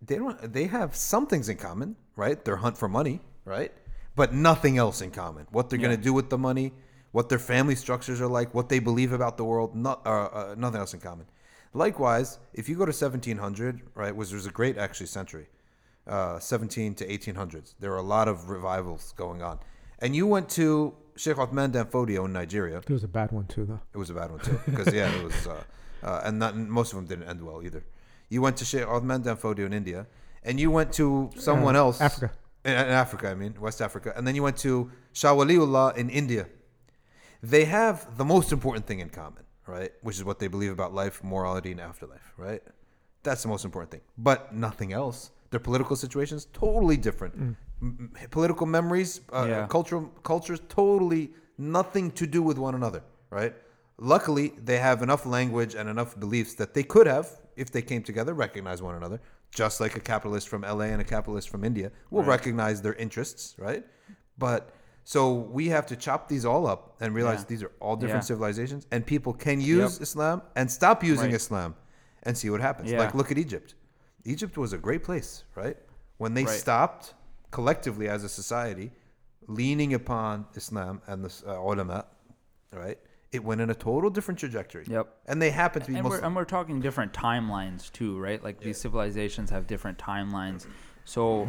they don't. They have some things in common, right? Their hunt for money, right? But nothing else in common. What they're Yeah. gonna do with the money, what their family structures are like, what they believe about the world, not, uh, uh, nothing else in common. Likewise, if you go to 1700, right, which was a great actually century, uh, 17 to 1800s, there were a lot of revivals going on, and you went to Sheikh Othman Danfodio in Nigeria. There was a bad one too, though. It was a bad one too, because yeah, it was, uh, uh, and not most of them didn't end well either. You went to Sheikh Othman Danfodio in India, and you went to someone Uh, else, Africa. in, in Africa, I mean West Africa, and then you went to Shah Waliullah in India. They have the most important thing in common, right? Which is what they believe about life, morality, and afterlife, right? That's the most important thing, but nothing else. Their political situations totally different. M- m- political memories, uh, Yeah. cultural cultures, totally nothing to do with one another, right? Luckily, they have enough language and enough beliefs that they could have, if they came together, recognize one another. Just like a capitalist from LA and a capitalist from India will Right. recognize their interests, right? But so we have to chop these all up and realize Yeah. these are all different Yeah. civilizations, and people can use Yep. Islam and stop using Right. Islam, and see what happens. Yeah. Like look at Egypt. Egypt was a great place, right? When they Right. stopped collectively as a society leaning upon Islam and the uh, ulama, right? It went in a total different trajectory. Yep. And they happen to be and we're, and we're talking different timelines too, right? Like these civilizations have different timelines. So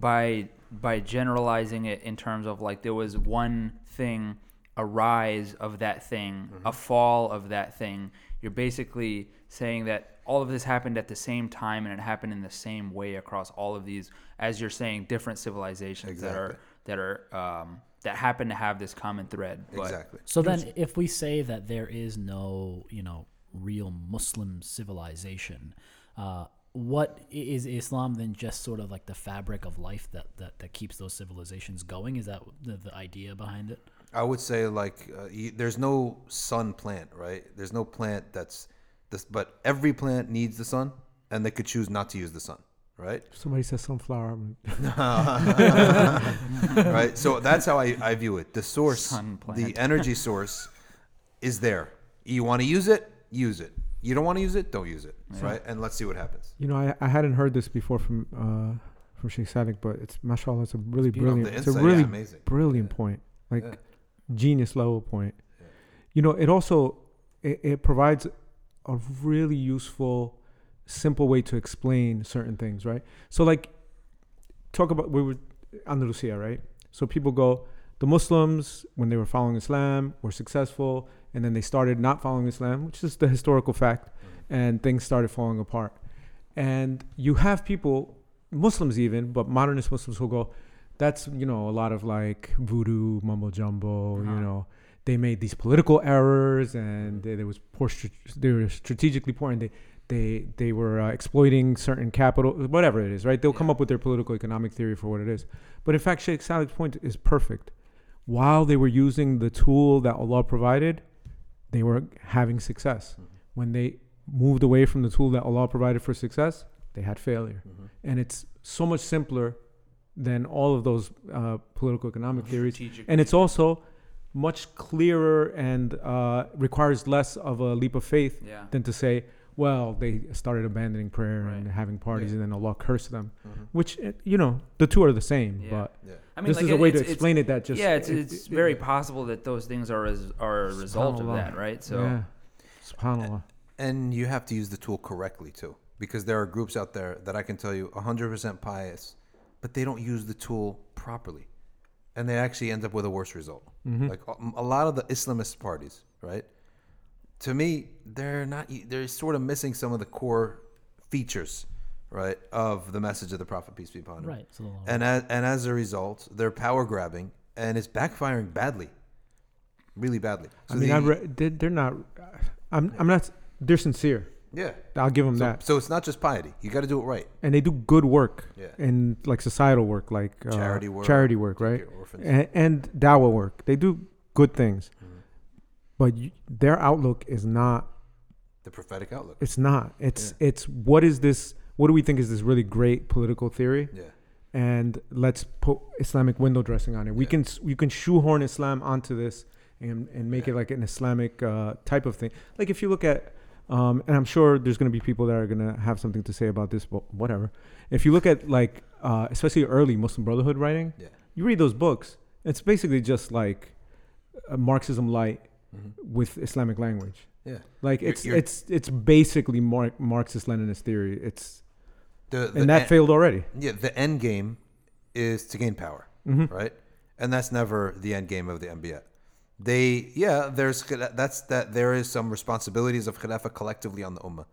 by by generalizing it in terms of like there was one thing, a rise of that thing, Mm-hmm. a fall of that thing, you're basically saying that all of this happened at the same time and it happened in the same way across all of these, as you're saying, different civilizations that are that are um, that happen to have this common thread. But exactly. So then, if we say that there is no, you know, real Muslim civilization, uh, what i- is Islam then just sort of like the fabric of life that, that, that keeps those civilizations going? Is that the, the idea behind it? I would say like uh, y there's no sun plant, right? There's no plant that's this, but every plant needs the sun, and they could choose not to use the sun, right? Somebody says sunflower. Right? So that's how I, I view it. The source, the energy source, is there. You want to use it, use it. You don't want to use it, don't use it, right? And let's see what happens. You know, I, I hadn't heard this before from uh, from Sheikh Sadiq, but it's mashallah, it's a really beautiful. brilliant, it's a insight, yeah, really amazing. brilliant Yeah. point, like Yeah. genius level point. Yeah. You know, it also it, it provides a really useful, simple way to explain certain things, right? So, like, talk about we were Andalusia, right? So people go, the Muslims when they were following Islam were successful, and then they started not following Islam, which is the historical fact, and things started falling apart. And you have people, Muslims even, but modernist Muslims who go, that's you know a lot of like voodoo mumbo jumbo. You Uh-huh. know, they made these political errors, and they, there was poor. They were strategically poor, and they they they were uh, exploiting certain capital, whatever it is, right? They'll come up with their political economic theory for what it is. But in fact, Sheikh Salih's point is perfect. While they were using the tool that Allah provided, they were having success. Mhm. When they moved away from the tool that Allah provided for success, they had failure. Mhm. And it's so much simpler than all of those uh, political economic theories. And it's also much clearer and uh, requires less of a leap of faith yeah. than to say, well, they started abandoning prayer and having parties Yeah. and then Allah cursed them. Mhm. Which, eh, you know, the two are the same. Yeah. But Yeah. I mean, this like, is a way to it's- it's- explain it that just. yeah, it's, it- it's it- very possible that those things are as, are a result of that, right? So yeah. Subhanallah. And you have to use the tool correctly too, because there are groups out there that I can tell you 100% pious, but they don't use the tool properly, and they actually end up with a worse result. Mhm. Like a lot of the Islamist parties, right? To me, they're not. They're sort of missing some of the core features, right, of the message of the Prophet peace be upon him. Right. And as, and as a result, they're power grabbing, and it's backfiring badly, really badly. I mean, the- I re- they're not. I'm. I'm not. They're sincere. Yeah. I'll give them So, that, so it's not just piety. You got to do it right. and they do good work Yeah. in like societal work, like uh, Charity work, charity work, right? Take care of orphans. and, and dawah work. They do good things, Mhm. but you, their outlook is not. The prophetic outlook. It's not. It's it's what is this? What do we think is this really great political theory? Yeah. And let's put Islamic window dressing on it. We Yeah. can you can shoehorn Islam onto this and and make Yeah. it like an Islamic uh, type of thing. Like if you look at, um, and I'm sure there's going to be people that are going to have something to say about this, but whatever. If you look at like uh, especially early Muslim Brotherhood writing, Yeah. you read those books. It's basically just like a Marxism light Mhm. with Islamic language. Yeah. Like You're- it's you're- it's it's basically Mar- Marxist Leninist theory. It's The, the and that en- failed already. Yeah. The end game is to gain power, hmm right? And that's never the end game of the MBA. They, yeah, there's that's that there is some responsibilities of Khilafah collectively on the Ummah,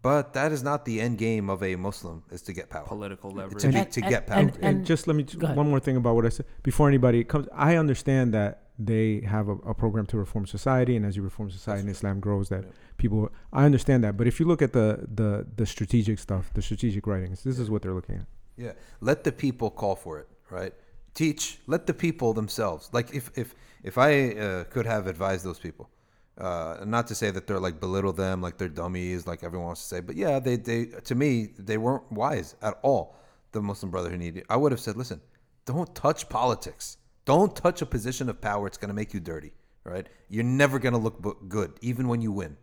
but that is not the end game of a Muslim is to get power. political leverage. To, be, And- to and- get power. and- And, and- and just let me Go one more thing about what I said before anybody comes. I understand that they have a, a program to reform society, and as you reform society and Islam grows, that Yeah. people. I understand that, but if you look at the the the strategic stuff, the strategic writings, this is what they're looking at. Yeah. Let the people call for it, right? Teach. Let the people themselves. Like if if if I uh, could have advised those people, uh, not to say that they're like belittle them, like they're dummies, like everyone wants to say, but yeah, they they to me they weren't wise at all. The Muslim Brotherhood needed. I would have said, listen, don't touch politics. Don't touch a position of power. It's going to make you dirty, right? You're never going to look good, even when you win.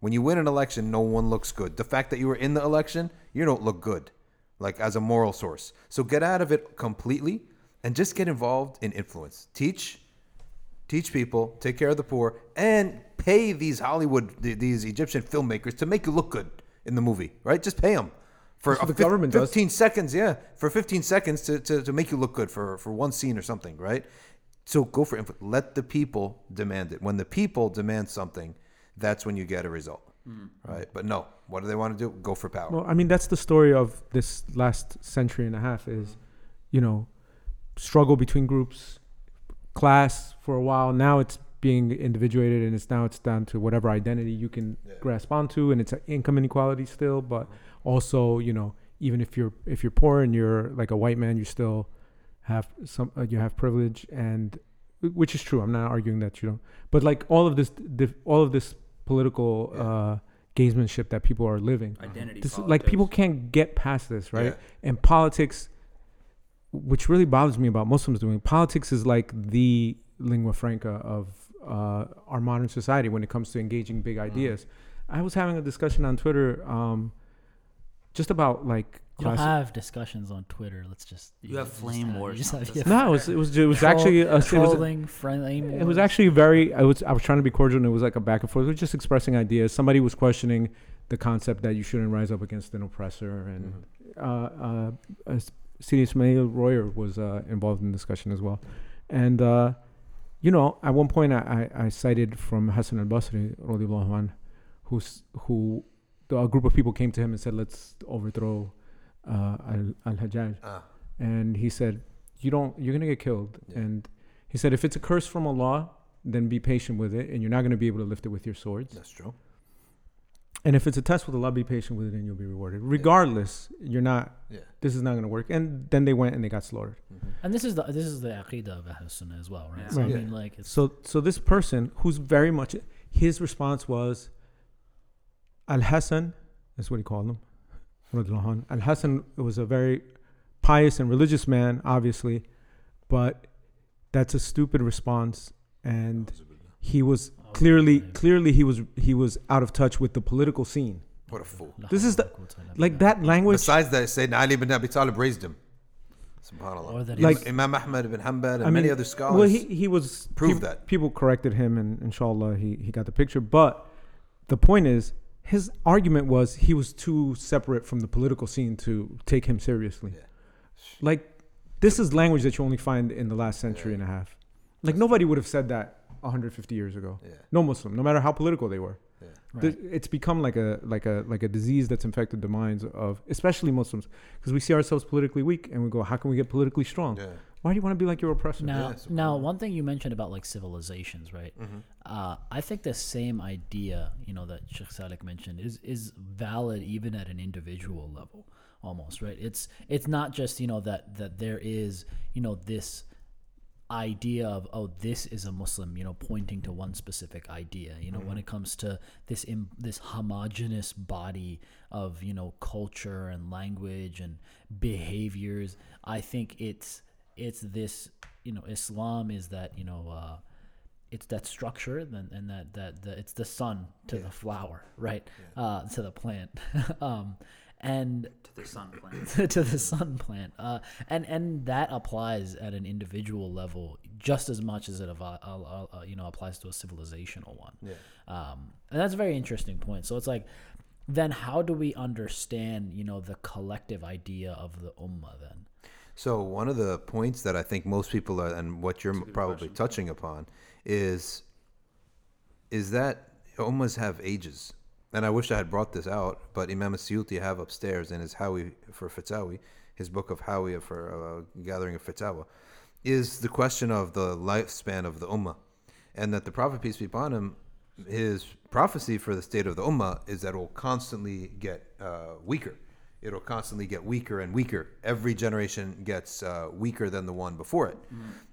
When you win an election, no one looks good. The fact that you were in the election, you don't look good, like as a moral source. So get out of it completely and just get involved in influence. Teach, teach people, take care of the poor, and pay these Hollywood, these Egyptian filmmakers to make you look good in the movie, right? Just pay them. For That's what a the fif- government does. 15 seconds, yeah. For 15 seconds to, to, to make you look good for, for one scene or something, right? So go for influence. Let the people demand it. When the people demand something, that's when you get a result. Mm. right? But no, what do they want to do? Go for power. Well, I mean, that's the story of this last century and a half is, you know, struggle between groups, class for a while. Now it's being individuated and it's now it's down to whatever identity you can Yeah. grasp onto and it's income inequality still, but also, you know, even if you're if you're poor and you're like a white man, you still have some uh, you have privilege and which is true. I'm not arguing that you don't. But like all of this diff, all of this political Yeah. uh gamesmanship that people are living Identity. this like people can't get past this right Yeah. and politics which really bothers me about muslims doing politics is like the lingua franca of uh, our modern society when it comes to engaging big ideas i was having a discussion on twitter um, just about like You don't have discussions on Twitter. Let's just You have flame have- wars You just have, no it was it was it was troll- actually a, it was, trolling, flame it was wars. actually very I was I was trying to be cordial and it was like a back and forth. We were just expressing ideas. Somebody was questioning the concept that you shouldn't rise up against an oppressor and Mhm. uh, uh, uh, Sidi Ismail Royer was uh, involved in the discussion as well. And, uh, you know, at one point I, I, I cited from Hassan al Basri, anh, who's, who a group of people came to him and said, let's overthrow uh, al Hajjaj. Ah, And he said, you don't, you're going to get killed. Yeah. And he said, if it's a curse from Allah, then be patient with it and you're not going to be able to lift it with your swords. that's true. And if it's a test with Allah, be patient with it and you'll be rewarded. Regardless, you're not, Yeah. this is not going to work. And then they went and they got slaughtered. Mhm. and this is the this is the aqidah of Ahl Sunnah as well, right? Yeah. So Right. I mean, like, it's, So, so this person who's very much, his response was, Al Hassan, that's what he called him. Al Hassan was a very pious and religious man, obviously, but that's a stupid response. And he was clearly, clearly, he was he was out of touch with the political scene. What a fool. This is the- Like that language. Besides that, Sayyidina Ali ibn Abi Talib raised him. Subhanallah. Or that Like- Imam Ahmad ibn Hanbal and I many other scholars. Well, he, he was prove peop- that. people corrected him, and inshallah, he, he got the picture. But the point is, his argument was he was too separate from the political scene to take him seriously. Yeah. Like, this is language that you only find in the last century Yeah. and a half. Like, nobody would have said that 150 years ago. yeah. No Muslim, no matter how political they were. Yeah. Th- It's become like a like a like a disease that's infected the minds of especially Muslims because we see ourselves politically weak and we go, how can we get politically strong? Yeah. Why do you want to be like your oppressor? Now, Yes, now, one thing you mentioned about like civilizations, right? Mm-hmm. Uh, I think the same idea, you know, that Sheikh Sadek mentioned is is valid even at an individual level, almost, right? It's it's not just you know that that there is you know this idea of oh this is a Muslim, you know, pointing to one specific idea. You know, when it comes to this Im- this homogenous body of you know culture and language and behaviors, I think it's it's this you know Islam is that you know. Uh, it's that structure and, and that that the, it's the sun to Yeah. the flower right uh, to the plant um, and to the sun plant. to the sun plant. Uh, and and that applies at an individual level just as much as it avi- uh, uh, uh, you know applies to a civilizational one. Yeah. um, and that's a very interesting point. So it's like then how do we understand you know the collective idea of the ummah then? So one of the points that I think most people are, and what you're probably touching upon, is is that ummahs have ages. And I wish I had brought this out, but Imam Suyuti have upstairs in his Hawi for Fatawi, his book of Hawi for uh, gathering of Fatawa, is the question of the lifespan of the ummah, and that the Prophet peace be upon him, his prophecy for the state of the ummah is that it will constantly get uh, weaker. It'll constantly get weaker and weaker. Every generation gets uh, weaker than the one before it,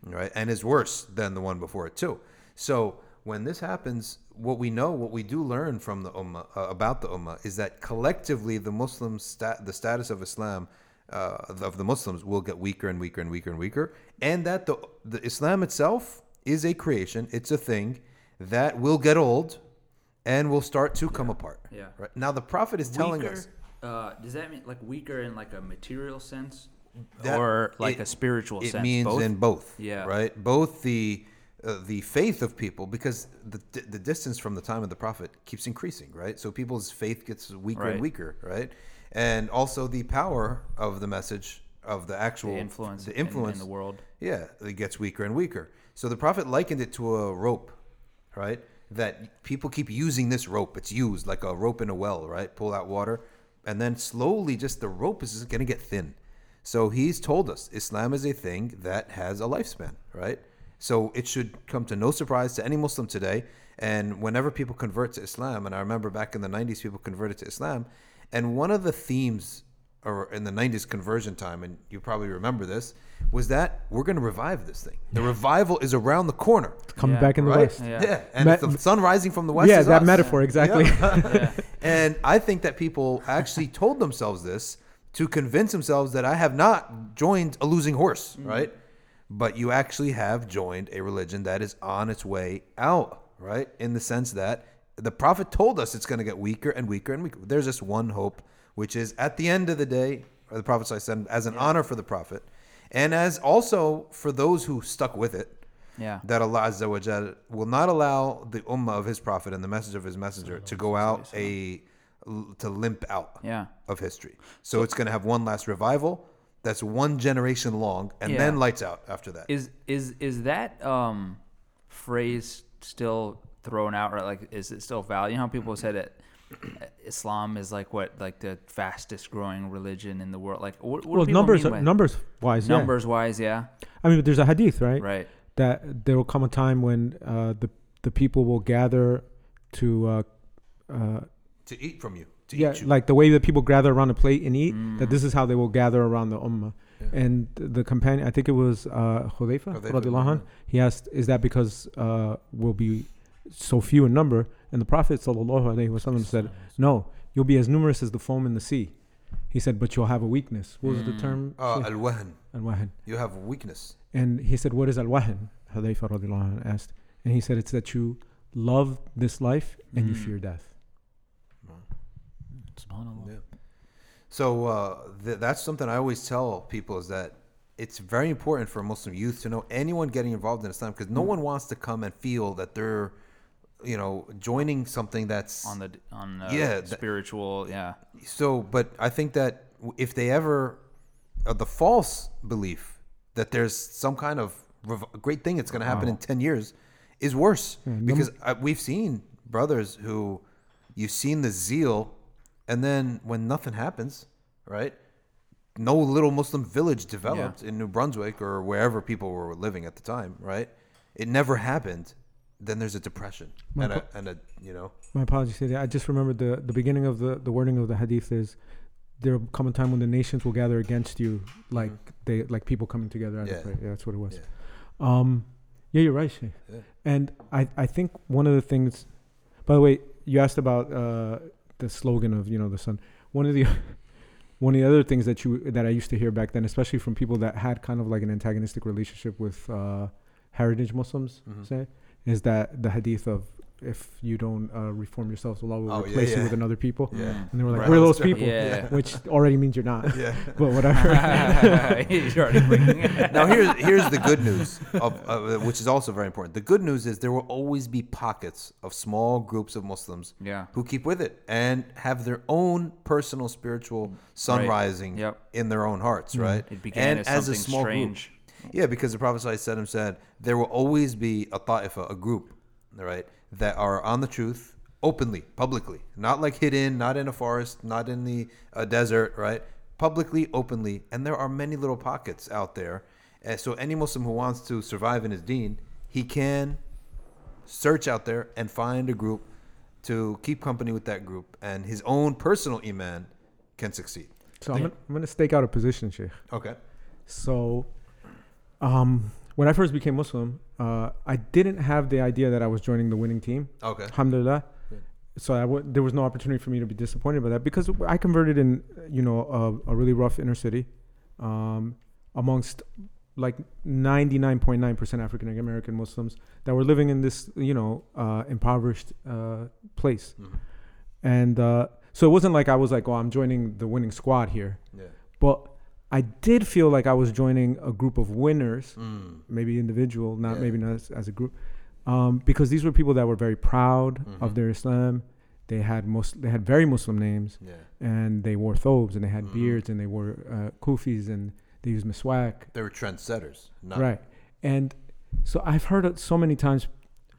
right? And is worse than the one before it too. So when this happens, what we know, what we do learn from the ummah uh, about the ummah is that collectively the Muslims, stat, the status of Islam uh, of the Muslims will get weaker and weaker and weaker and weaker, and that the the Islam itself is a creation. It's a thing that will get old and will start to come apart. Yeah. Right now, the Prophet is telling weaker, us Uh, does that mean like weaker in like a material sense, That- or like it- a spiritual sense? it sense? means both? in both. Yeah. Right. Both the uh, the faith of people, because the the distance from the time of the prophet keeps increasing. Right. So people's faith gets weaker and weaker. Right. And also the power of the message of the actual the influence, the in- influence in, the world. Yeah, it gets weaker and weaker. So the prophet likened it to a rope, right? that people keep using this rope. It's used like a rope in a well, right? Pull out water, and then slowly, just the rope is going to get thin. So he's told us Islam is a thing that has a lifespan, right? So it should come to no surprise to any Muslim today. And whenever people convert to Islam, and I remember back in the 90s, people converted to Islam, and one of the themes or in the 90s conversion time, and you probably remember this, was that we're going to revive this thing. The revival is around the corner. It's Coming Yeah. back in the Right? west. Yeah. Yeah. And Ma- it's the sun rising from the west. yeah, is that us. metaphor exactly. Yeah. And I think that people actually told themselves this to convince themselves that I have not joined a losing horse, mm. right? But you actually have joined a religion that is on its way out, right? In the sense that the prophet told us it's going to get weaker and weaker and weaker. There's just one hope, which is at the end of the day, or the prophet said, as an honor for the prophet, and as also for those who stuck with it, Yeah. that Allah Azza wa Jal will not allow the ummah of His Prophet and the message of His messenger to go out a to limp out Yeah. of history. So it's going to have one last revival that's one generation long, and Yeah. then lights out after that. Is is is that um phrase still thrown out right like is it still valid? You know how people said it Islam is like what like the fastest growing religion in the world. Like what, what well, people numbers mean by- numbers wise, yeah. numbers wise, yeah. I mean, there's a hadith, right? Right. That there will come a time when uh, the the people will gather to uh, uh, to eat from you, to yeah, eat you. like the way that people gather around a plate and eat. Mm. That this is how they will gather around the ummah. Yeah. And the companion, I think it was uh, Hudayfa, Hudayfa, he asked, "Is that because uh, we'll be so few in number?" And the Prophet sallallahu said, "No, you'll be as numerous as the foam in the sea." He said, "But you'll have a weakness." What was the Mm. term? Uh, Shaykh? al-wahn. Al-wahan. You have weakness. And he said, What is al wahan? Hudayfa radiallahu anh asked. And he said, It's that you love this life and you Mm. fear death. Subhanallah. Yeah. So uh, th- that's something I always tell people is that it's very important for Muslim youth to know anyone getting involved in Islam because no one wants to come and feel that they're, you know, joining something that's On the on uh, Yeah, that- spiritual, yeah. so. But I think that if they ever, uh, the false belief that there's some kind of rev- great thing that's going to happen in ten years is worse Yeah, num- because uh, we've seen brothers who you've seen the zeal, and then when nothing happens, right? No little Muslim village developed in New Brunswick or wherever people were living at the time, right? It never happened. Then there's a depression My and a, and a you know My apologies. I just remembered the, the beginning of the, the wording of the hadith is there will come a time when the nations will gather against you like they like people coming together. Yeah. yeah, that's what it was. Yeah. Um, yeah, you're right, Sheikh. Yeah. And I, I think one of the things, by the way, you asked about uh, the slogan of you know the sun. One of the one of the other things that you that I used to hear back then, especially from people that had kind of like an antagonistic relationship with uh, heritage Muslims, Mhm. say, is that the hadith of if you don't uh, reform yourselves, Allah will Oh, yeah, replace you with another people. yeah And they were like, Right. we're those people, Yeah. which already means you're not. yeah. But whatever. You're already bringing it. now here's here's the good news, of, uh, which is also very important. The good news is there will always be pockets of small groups of Muslims Yeah. who keep with it and have their own personal spiritual sun Right. rising Yep. in their own hearts, right? It began and as something small strange. group. Yeah, because the Prophet ﷺ said there will always be a ta'ifa, a group, right, that are on the truth openly, publicly, not like hidden, not in a forest, not in the uh, desert, right? Publicly, openly, and there are many little pockets out there. Uh, so any Muslim who wants to survive in his deen, he can search out there and find a group to keep company with that group, and his own personal iman can succeed. So I'm gonna, I'm gonna stake out a position, Sheikh. Okay. So, um, when I first became Muslim, uh, I didn't have the idea that I was joining the winning team. Okay. Alhamdulillah. Good. So I w- there was no opportunity for me to be disappointed by that because I converted in, you know, a, a really rough inner city, um, amongst like 99.9% African American Muslims that were living in this, you know, uh, impoverished uh, place. Mhm. And uh, so it wasn't like I was like, oh, I'm joining the winning squad here. Yeah. But I did feel like I was joining a group of winners, Mm. maybe individual, not Yeah. maybe not as, as a group, um, because these were people that were very proud Mhm. of their Islam. They had most, they had very Muslim names, Yeah. and they wore thobes, and they had Mhm. beards, and they wore uh, kufis, and they used miswak, They were trendsetters. Not, right? And so I've heard it so many times,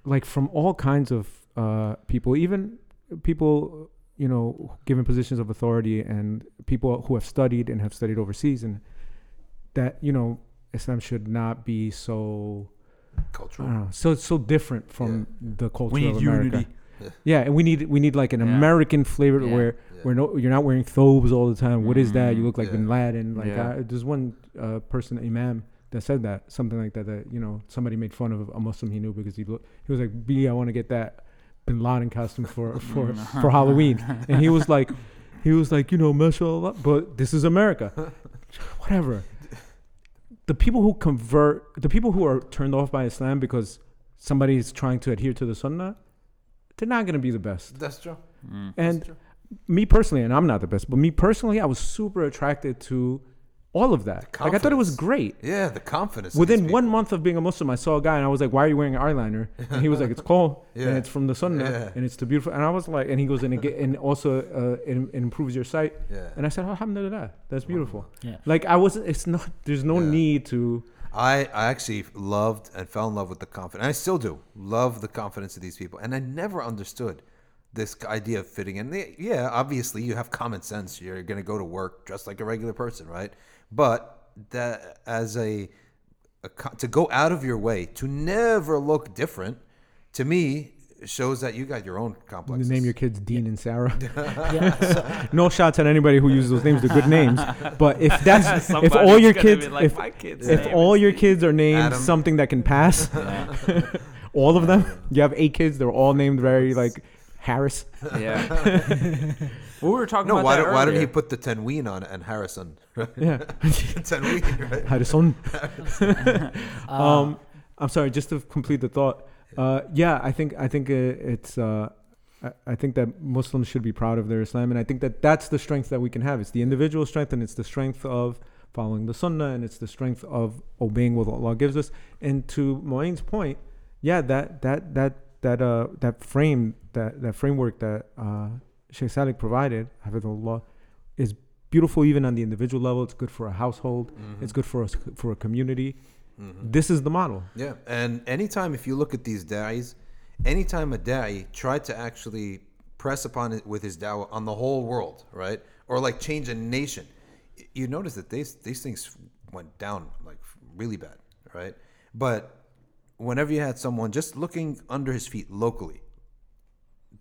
like from all kinds of uh, people, even people you know given positions of authority and people who have studied and have studied overseas, and that you know Islam should not be so Cultural. don't know, so so different from the culture We of need America. unity. Yeah, and we need we need like an Yeah. American flavor Yeah. where Yeah. where no you're not wearing thobes all the time. What is that? You look like yeah. Bin Laden. Like Yeah. uh, there's one uh, person, imam, that said that something like that. That you know somebody made fun of a Muslim he knew because he looked. He was like, "B, I want to get that Bin Laden costume for for for Halloween," and he was like, he was like, you know, mashallah, but this is America. Whatever. The people who convert, the people who are turned off by Islam because somebody is trying to adhere to the Sunnah, they're not going to be the best. That's true. Mm. And That's true. me personally, and I'm not the best, but me personally, I was super attracted to all of that. Like I thought it was great. Yeah, the confidence. Within one month of being a Muslim, I saw a guy and I was like, "Why are you wearing eyeliner?" And he was like, "It's cold Yeah. and it's from the Sunnah Yeah. and it's too beautiful." And I was like, and he goes, "And it, get, and also uh, it, it improves your sight." Yeah. And I said, Alhamdulillah, that's beautiful. Yeah. Like I wasn't. It's not. There's no Yeah. need to. I, I actually loved and fell in love with the confidence. I still do love the confidence of these people, and I never understood this idea of fitting in. Yeah, obviously you have common sense. You're gonna go to work dressed like a regular person, right? But that as a, a to go out of your way to never look different, to me shows that you got your own complex. You complexes. name your kids Dean and Sarah. No shots at anybody who uses those names. They're good names. But if that's if all your kids like, if kid's if all your Steve." kids are named Adam. something that can pass, all of them. You have eight kids. They're all named very like Harris. Yeah. We were talking no, about why, that don't, why did he put the Tenween on it and Harrison? Yeah, Tenween, right? Harrison. Um, I'm sorry. Just to complete the thought. Uh, yeah, I think I think it's. Uh, I- think that Muslims should be proud of their Islam, and I think that that's the strength that we can have. It's the individual strength, and it's the strength of following the Sunnah, and it's the strength of obeying what Allah gives us. And to Moeen's point, yeah, that that that that uh that frame that that framework that uh, Sheikh Salik provided, Hafidullah, is beautiful even on the individual level. It's good for a household. Mm-hmm. It's good for us for a community. Mhm. This is the model. Yeah, and anytime if you look at these da'is, anytime a da'i tried to actually press upon it with his da'wah on the whole world, right, or like change a nation, you notice that these these things went down like really bad, right? But whenever you had someone just looking under his feet locally,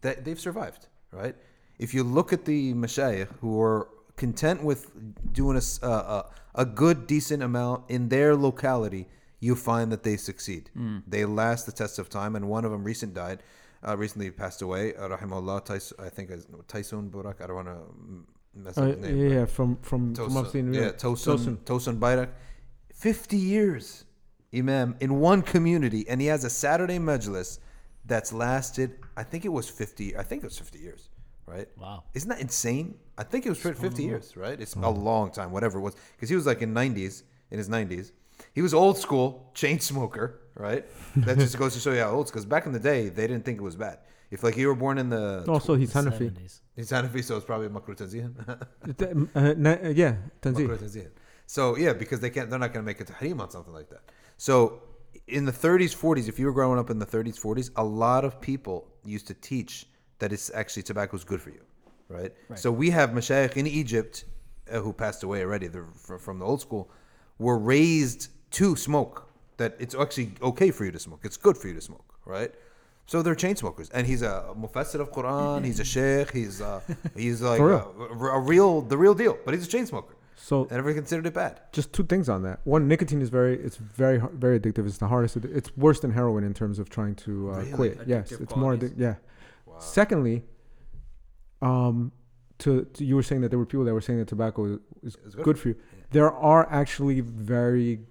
that they've survived, right? If you look at the mashayikh who are content with doing a, s- uh, a, a good, decent amount in their locality, you find that they succeed. They last the test of time, and one of them recent died, uh, recently passed away. Uh, rahimahullah, Tais, I think is Taisun Burak. I don't want to mess up Uh, his name. but- yeah, from from from Tosun, upstate New yeah, York. Tosun, Tosun Bayrak. 50 years, Imam, in one community, and he has a Saturday majlis that's lasted, I think it was 50, I think it was 50 years, right? Wow. Isn't that insane? I think it was 50 years, right? It's a long time, whatever it was. Because he was like in 90s, in his 90s. He was old school, chain smoker, right? That just goes to show you how old. Because back in the day, they didn't think it was bad. If like you were born in the Also, he's Hanafi. 70s. He's Hanafi, so it's probably Makruh Tanzihan. Uh, na- uh, yeah, Tanzih. Makruh Tanzihan. So yeah, because they can't, they're not going to make a tahrim on something like that. So in the 30s, 40s, if you were growing up in the 30s, 40s, a lot of people used to teach that it's actually tobacco is good for you, right? So we have mashayikh in Egypt uh, who passed away already. They're from the old school, were raised to smoke. That it's actually okay for you to smoke. It's good for you to smoke, right? So they're chain smokers, and he's a mufassir of Quran. He's a sheikh. He's uh, he's like For a, a real, the real deal. But he's a chain smoker. So I never considered it bad. just two things on that. One, nicotine is very, it's very, very addictive. It's the hardest. It's worse than heroin in terms of trying to uh, Really? quit. Yes, Addictive it's more. qualities. Addic- yeah. Secondly, um, to, to you were saying that there were people that were saying that tobacco is, good, good for you. There are actually very,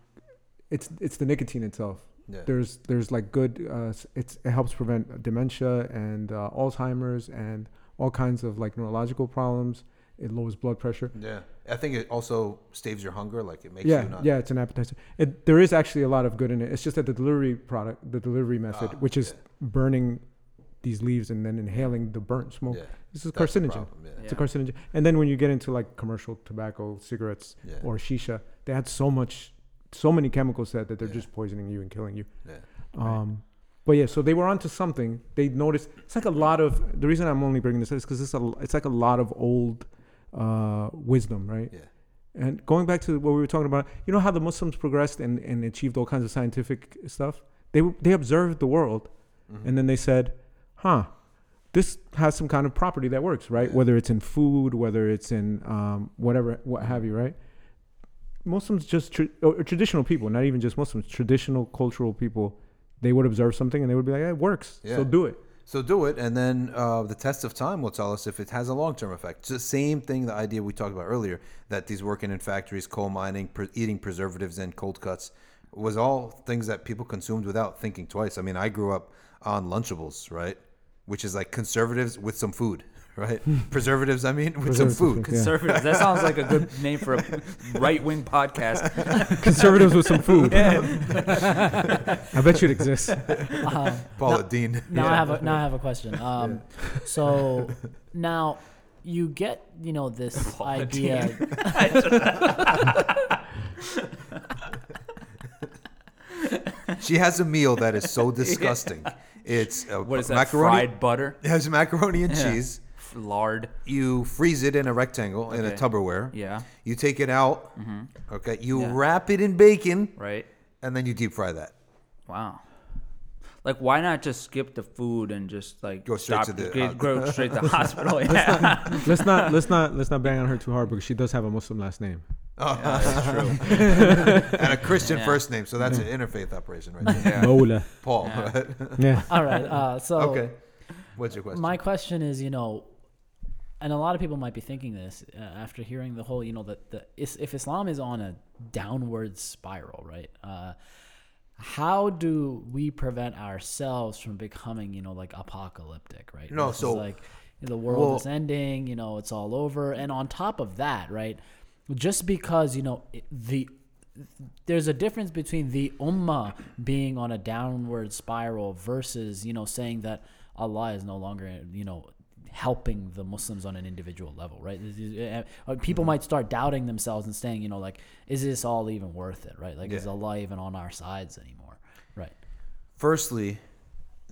it's it's the nicotine itself. Yeah. There's there's like good. Uh, it's it helps prevent dementia and uh, Alzheimer's and all kinds of like neurological problems. It lowers blood pressure. Yeah, I think it also staves your hunger. Like it makes yeah, you not. yeah, it's an appetizer. It, there is actually a lot of good in it. It's just that the delivery product, the delivery method, Ah, which is yeah. burning these leaves and then inhaling the burnt smoke. Yeah, This is that's carcinogen. problem, Yeah. It's a carcinogen. And then when you get into like commercial tobacco, cigarettes, Yeah. or shisha, they add so much, so many chemicals that, that they're Yeah. just poisoning you and killing you. Yeah. Um, But yeah, so they were onto something. They noticed it's like a lot of the reason I'm only bringing this up is because it's a it's like a lot of old uh, wisdom, right? Yeah. And going back to what we were talking about, you know how the Muslims progressed and, and achieved all kinds of scientific stuff. They they observed the world, Mhm. and then they said, "Huh, this has some kind of property that works, right? Whether it's in food, whether it's in um, whatever, what have you, right? Muslims just tra- or traditional people, not even just Muslims, traditional cultural people, they would observe something and they would be like, "Yeah, "It works, Yeah. so do it." So do it, and then uh, the test of time will tell us if it has a long term effect. It's the same thing, the idea we talked about earlier, that these working in factories, coal mining, pre- eating preservatives and cold cuts, was all things that people consumed without thinking twice. I mean, I grew up on Lunchables, right? Which is like conservatives with some food, right? preservatives, I mean, with some food. food. Yeah. Conservatives. That sounds like a good name for a right wing podcast. Conservatives with some food. I bet you it exists. Uh, Paula Deen. now I have a now I have a question. Um, so now you get you know this idea. She has a meal that is so disgusting. It's uh, What is that? macaroni. Fried butter, It has macaroni and Yeah. cheese. Lard. You freeze it in a rectangle in a Okay. Tupperware. Yeah. You take it out. Mm-hmm. Okay. You Yeah. wrap it in bacon, Right. and then you deep fry that. Wow. Like, why not just skip the food and just like Go straight stop, to the- go- go straight to the hospital? Yeah, let's not let's not let's not bang on her too hard because she does have a Muslim last name. that's true. and a Christian Yeah. first name, so that's an interfaith operation right there. Yeah. Mola. Paul. Yeah. right? Yeah. All right. Uh, so okay. What's your question? my question is, you know, and a lot of people might be thinking this uh, after hearing the whole, you know, that the is- if Islam is on a downward spiral, right? Uh, how do we prevent ourselves from becoming, you know, like apocalyptic, right? No, This so- like the world well- is ending, you know, it's all over, and on top of that, right? Just because you know the there's a difference between the ummah being on a downward spiral versus you know saying that Allah is no longer you know helping the Muslims on an individual level, right? Uh, uh, People might start doubting themselves and saying, you know, like, is this all even worth it, right? Like, is Allah even on our sides anymore, right? Firstly,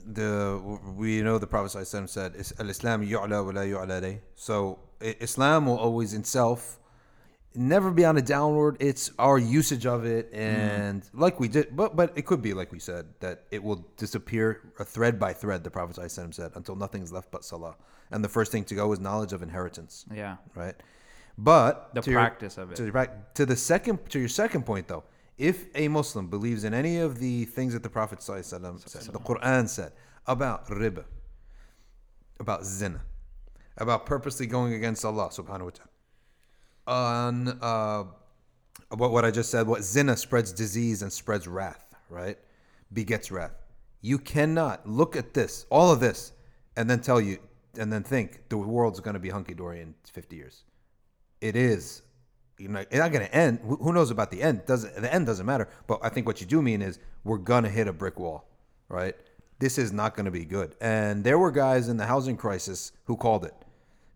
the we know the Prophet said, "Al-Islam yu'la wa la yu'la. So Islam will always itself never be on a downward. It's our usage of it, mm-hmm. and like we did, but but it could be like we said that it will disappear a thread by thread. The Prophet ﷺ said until nothing's left but salah, and the first thing to go is knowledge of inheritance, Yeah. right? But The to your- practice of it. to, your to the second to your second point though, if a Muslim believes in any of the things that the Prophet ﷺ said, the Quran said about riba, about zina, about purposely going against Allah subhanahu wa ta'ala, on uh, what what I just said, what zina spreads disease and spreads wrath, right? Begets wrath. You cannot look at this, all of this, and then tell you, and then think the world's going to be hunky dory in 50 years. It is you know it's not going to end. Who knows about the end? Doesn't the end doesn't matter. But i think what you do mean is we're going to hit a brick wall right? This is not going to be good. And there were guys in the housing crisis who called it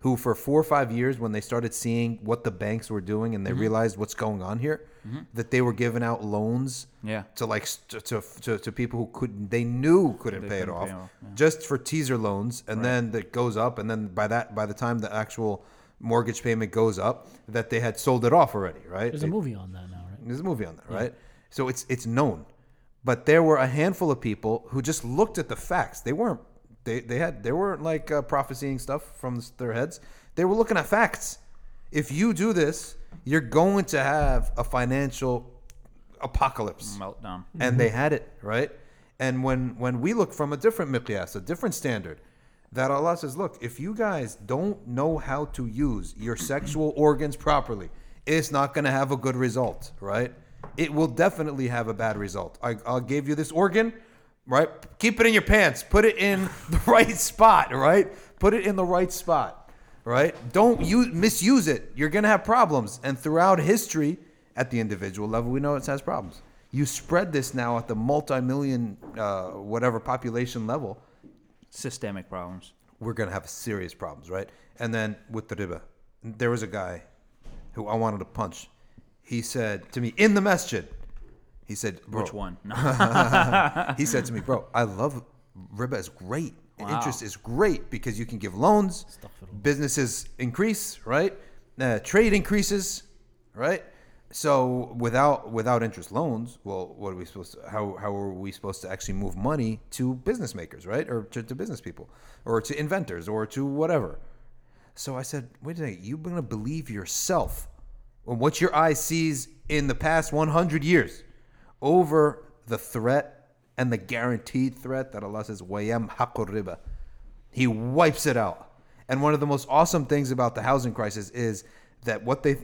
who for four or five years when they started seeing what the banks were doing and they mm-hmm. realized what's going on here mm-hmm. that they were giving out loans Yeah. to like to, to, to people who couldn't they knew couldn't They pay it couldn't off, pay off. Yeah. just for teaser loans and then that goes up and then by that by the time the actual mortgage payment goes up that they had sold it off already right There's a movie on that now, right? there's a movie on that right so it's it's known but there were a handful of people who just looked at the facts they weren't they, they had they weren't like uh, prophesying stuff from their heads. They were looking at facts. If you do this you're going to have a financial apocalypse. Meltdown. and they had it right? And when when we look from a different miqyas a different standard that allah says look if you guys don't know how to use your sexual organs properly it's not going to have a good result right? It will definitely have a bad result. I, i'll give you this organ right? Keep it in your pants. Put it in the right spot right? Put it in the right spot right? Don't use misuse it. You're going to have problems. And throughout history at the individual level we know it has problems. You spread this now at the multi-million uh, whatever population level. Systemic problems. we're going to have serious problems right? And then with the riba. There was a guy who i wanted to punch. He said to me in the masjid He said, Which one? No. he said to me, bro, I love riba is great. Wow. Interest is great because you can give loans, businesses increase, right? Uh, trade increases, right? So without without interest loans, well, what are we supposed to? How how are we supposed to actually move money to business makers, right, or to, to business people, or to inventors, or to whatever? So I said, wait a second, you're gonna believe yourself on what your eye sees in the past 100 years over the threat and the guaranteed threat that Allah says, "Wayam riba." He wipes it out. And one of the most awesome things about the housing crisis is that what they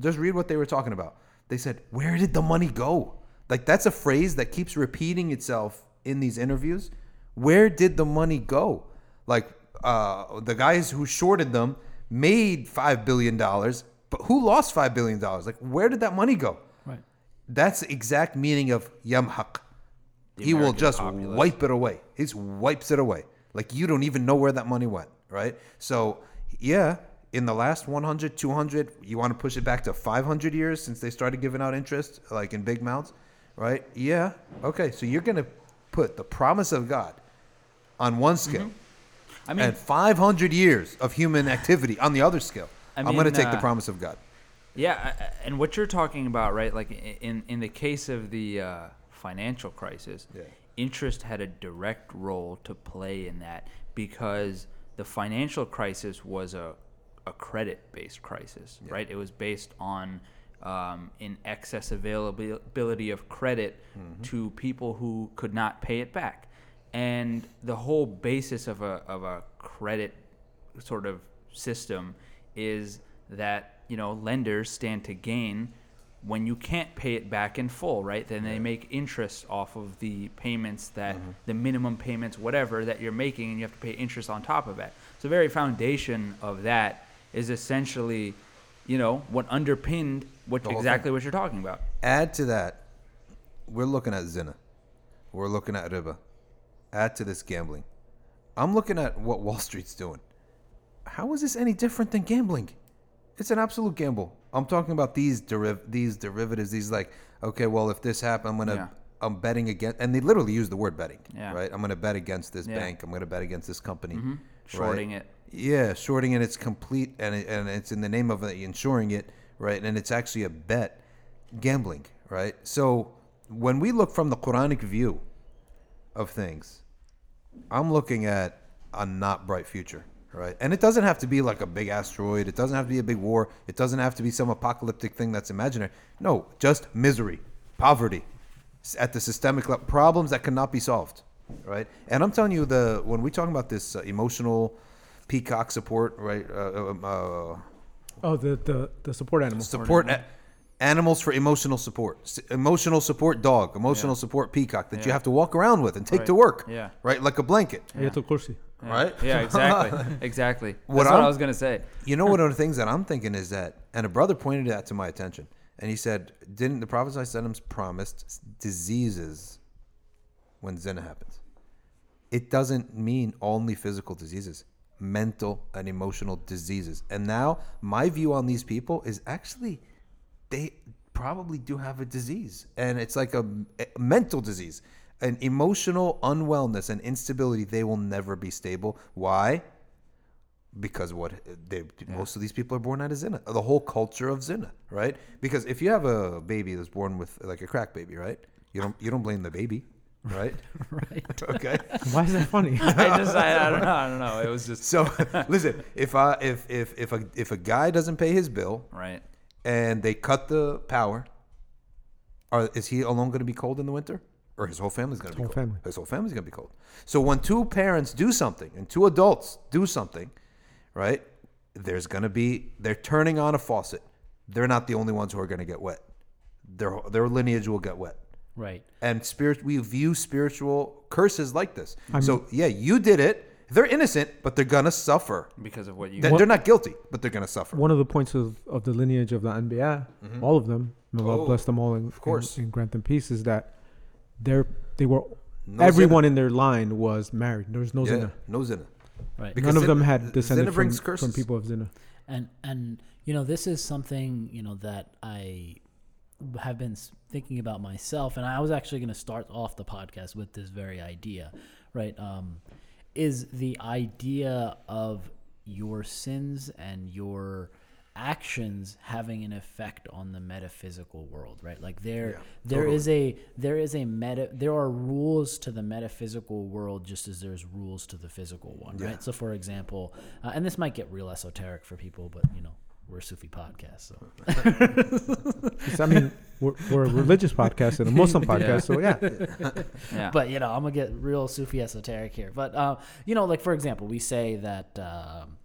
just read what they were talking about. They said, "Where did the money go?" Like that's a phrase that keeps repeating itself in these interviews. Where did the money go? Like uh, the guys who shorted them made five billion dollars, but who lost five billion dollars? Like where did that money go? That's the exact meaning of yamhaq. He will just populace. wipe it away. He just wipes it away. Like you don't even know where that money went, right? So, yeah, in the last 100, 200, you want to push it back to 500 years since they started giving out interest, like in big amounts, right? Yeah. Okay, so you're going to put the promise of God on one scale I mean, and 500 years of human activity on the other scale. I I'm going to take the uh, promise of God. Yeah, and what you're talking about, right? Like in in the case of the uh, financial crisis, Yeah. interest had a direct role to play in that because the financial crisis was a a credit-based crisis, right? It was based on um, in excess availability of credit to people who could not pay it back, and the whole basis of a of a credit sort of system is that you know lenders stand to gain when you can't pay it back in full right then they make interest off of the payments that mm-hmm. the minimum payments whatever that you're making and you have to pay interest on top of that so the very foundation of that is essentially you know what underpinned what exactly what you're talking about Add to that, we're looking at zina. We're looking at riba. Add to this gambling. I'm looking at what Wall Street's doing. How is this any different than gambling? It's an absolute gamble. I'm talking about these deriv- these derivatives. These like, okay, well, if this happens, I'm gonna Yeah. I'm betting against, and they literally use the word betting, Yeah. right? I'm gonna bet against this Yeah. bank. I'm gonna bet against this company, mm-hmm. right? shorting it Yeah, shorting it. It's complete, and it, and it's in the name of insuring it, right? And it's actually a bet, gambling, right? So when we look from the Quranic view of things, I'm looking at a not bright future, right? And it doesn't have to be like a big asteroid. It doesn't have to be a big war. It doesn't have to be some apocalyptic thing that's imaginary. No, just misery, poverty, at the systemic level, problems that cannot be solved, right? And I'm telling you, the when we talk about this uh, emotional peacock support, right? Uh, um, uh, Oh, the the the support animal. support a- animals for emotional support S- emotional support dog emotional support peacock that you have to walk around with and take to work Yeah. right like a blanket Kursi. Yeah. Right? yeah exactly. Exactly. That's What what, I'm- was gonna say. You know one of the things that i'm thinking is that and a brother pointed that to my attention and he said didn't the prophet ﷺ promised diseases when zina happens? It doesn't mean only physical diseases mental and emotional diseases. And now my view on these people is actually they probably do have a disease and it's like a, a mental disease an emotional unwellness and instability they will never be stable. Why? Because what they most of these people are born out of zina the whole culture of zina right? Because if you have a baby that's born with like a crack baby right? You don't you don't blame the baby right? Right. okay. Why is that funny? I just I, I don't know I don't know. It was just so listen if i if if if a if a guy doesn't pay his bill right. and they cut the power, are, is he alone going to be cold in the winter? Or his whole family's going to be Whole cold? family. His whole family's going to be cold. So when two parents do something and two adults do something, right? There's going to be they're turning on a faucet. They're not the only ones who are going to get wet. Their their lineage will get wet. Right. And spirit we view spiritual curses like this. so yeah, you did it. They're innocent, but they're going to suffer. because of what you They- They're not guilty, but they're going to suffer. One of the points of, of the lineage of the Anbiya, mm-hmm. all of them, may Allah Oh, bless them all and, of course. and, and grant them peace, is that they're they were No everyone in their line was married. There was no Yeah, zina. no zina. Right. Because None of them had zina descended from, from people of zina. and and you know this is something you know that i have been thinking about myself, and I was actually going to start off the podcast with this very idea, right? Um, is the idea of your sins and your actions having an effect on the metaphysical world right like there Yeah, there totally. is a there is a meta there are rules to the metaphysical world just as there's rules to the physical one Yeah. right so for example uh, and this might get real esoteric for people but you know we're a Sufi podcast so I mean, we're, we're a religious podcast and a Muslim podcast, so yeah. Yeah. but you know i'm gonna get real sufi esoteric here but uh, you know like for example we say that um,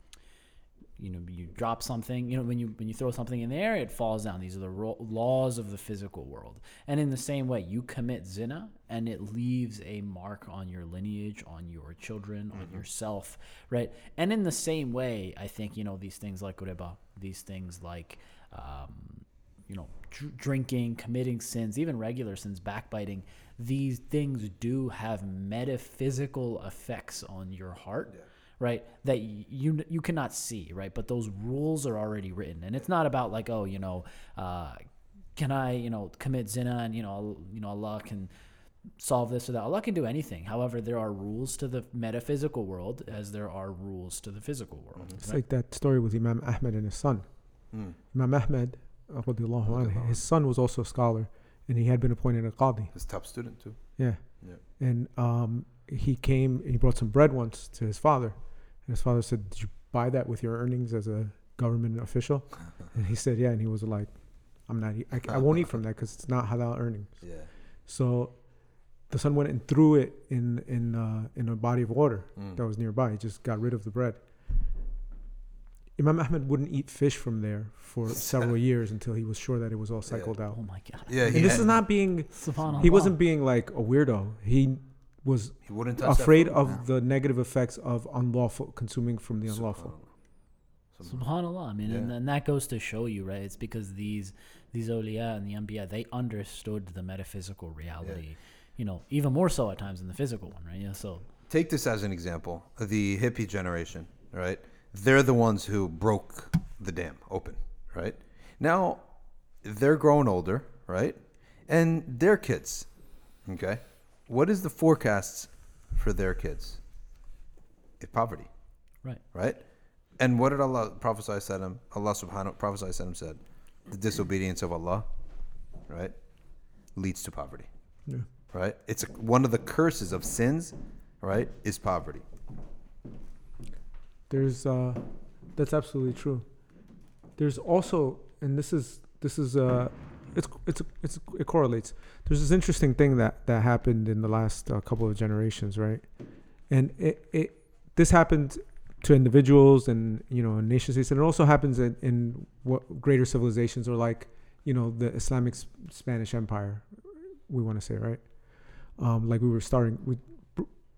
you know you drop something you know when you when you throw something in the air it falls down. These are the ro- laws of the physical world. And in the same way you commit zina and it leaves a mark on your lineage on your children on yourself right? And in the same way i think you know these things like riba these things like um, you know, dr- drinking, committing sins, even regular sins, backbiting, these things do have metaphysical effects on your heart, right? That you you cannot see, right? But those rules are already written, and it's not about like, oh, you know, uh, can I, you know, commit zina, and you know, you know, Allah can solve this or that. Allah can do anything. However, there are rules to the metaphysical world as there are rules to the physical world. It's right? like that story with Imam Ahmed and his son. Mm. Imam Ahmed, radiallahu anhu, his son was also a scholar, and he had been appointed a qadi. His top student too. Yeah. Yeah. And um, he came, he brought some bread once to his father. And his father said, Did you buy that with your earnings as a government official? and he said, Yeah. And he was like, I'm not, I, I won't eat from that because it's not halal earnings. Yeah. So the son went and threw it in, in, uh, in a body of water Mm. that was nearby. He just got rid of the bread. Imam Ahmed wouldn't eat fish from there for several years until he was sure that it was all cycled out. Oh my God. Yeah, And this is not being, Subhanallah. he wasn't being like a weirdo. He was he wouldn't touch afraid food. of the negative effects of unlawful consuming from the unlawful. Subhanallah. Subhanallah. I mean, and, Yeah. and that goes to show you, right? It's because these these awliya and the anbiya they understood the metaphysical reality, you know, even more so at times than the physical one, right? Yeah. So Take this as an example. The hippie generation, right? They're the ones who broke the dam open, right? Now they're grown older, right? And their kids, okay? What is the forecasts for their kids? It's poverty, right. right? And what did Allah prophesy said him? Allah subhanahu prophesy said him said, the disobedience of Allah, right, leads to poverty. Yeah. Right? It's a, one of the curses of sins, right, is poverty. There's uh, that's absolutely true. There's also, and this is this is uh, it's it's it's it correlates. There's this interesting thing that that happened in the last uh, couple of generations, right? And it it this happened to individuals and you know nation states, and it also happens in, in what greater civilizations or like you know the Islamic Spanish Empire, we want to say, right? Um, like we were starting, we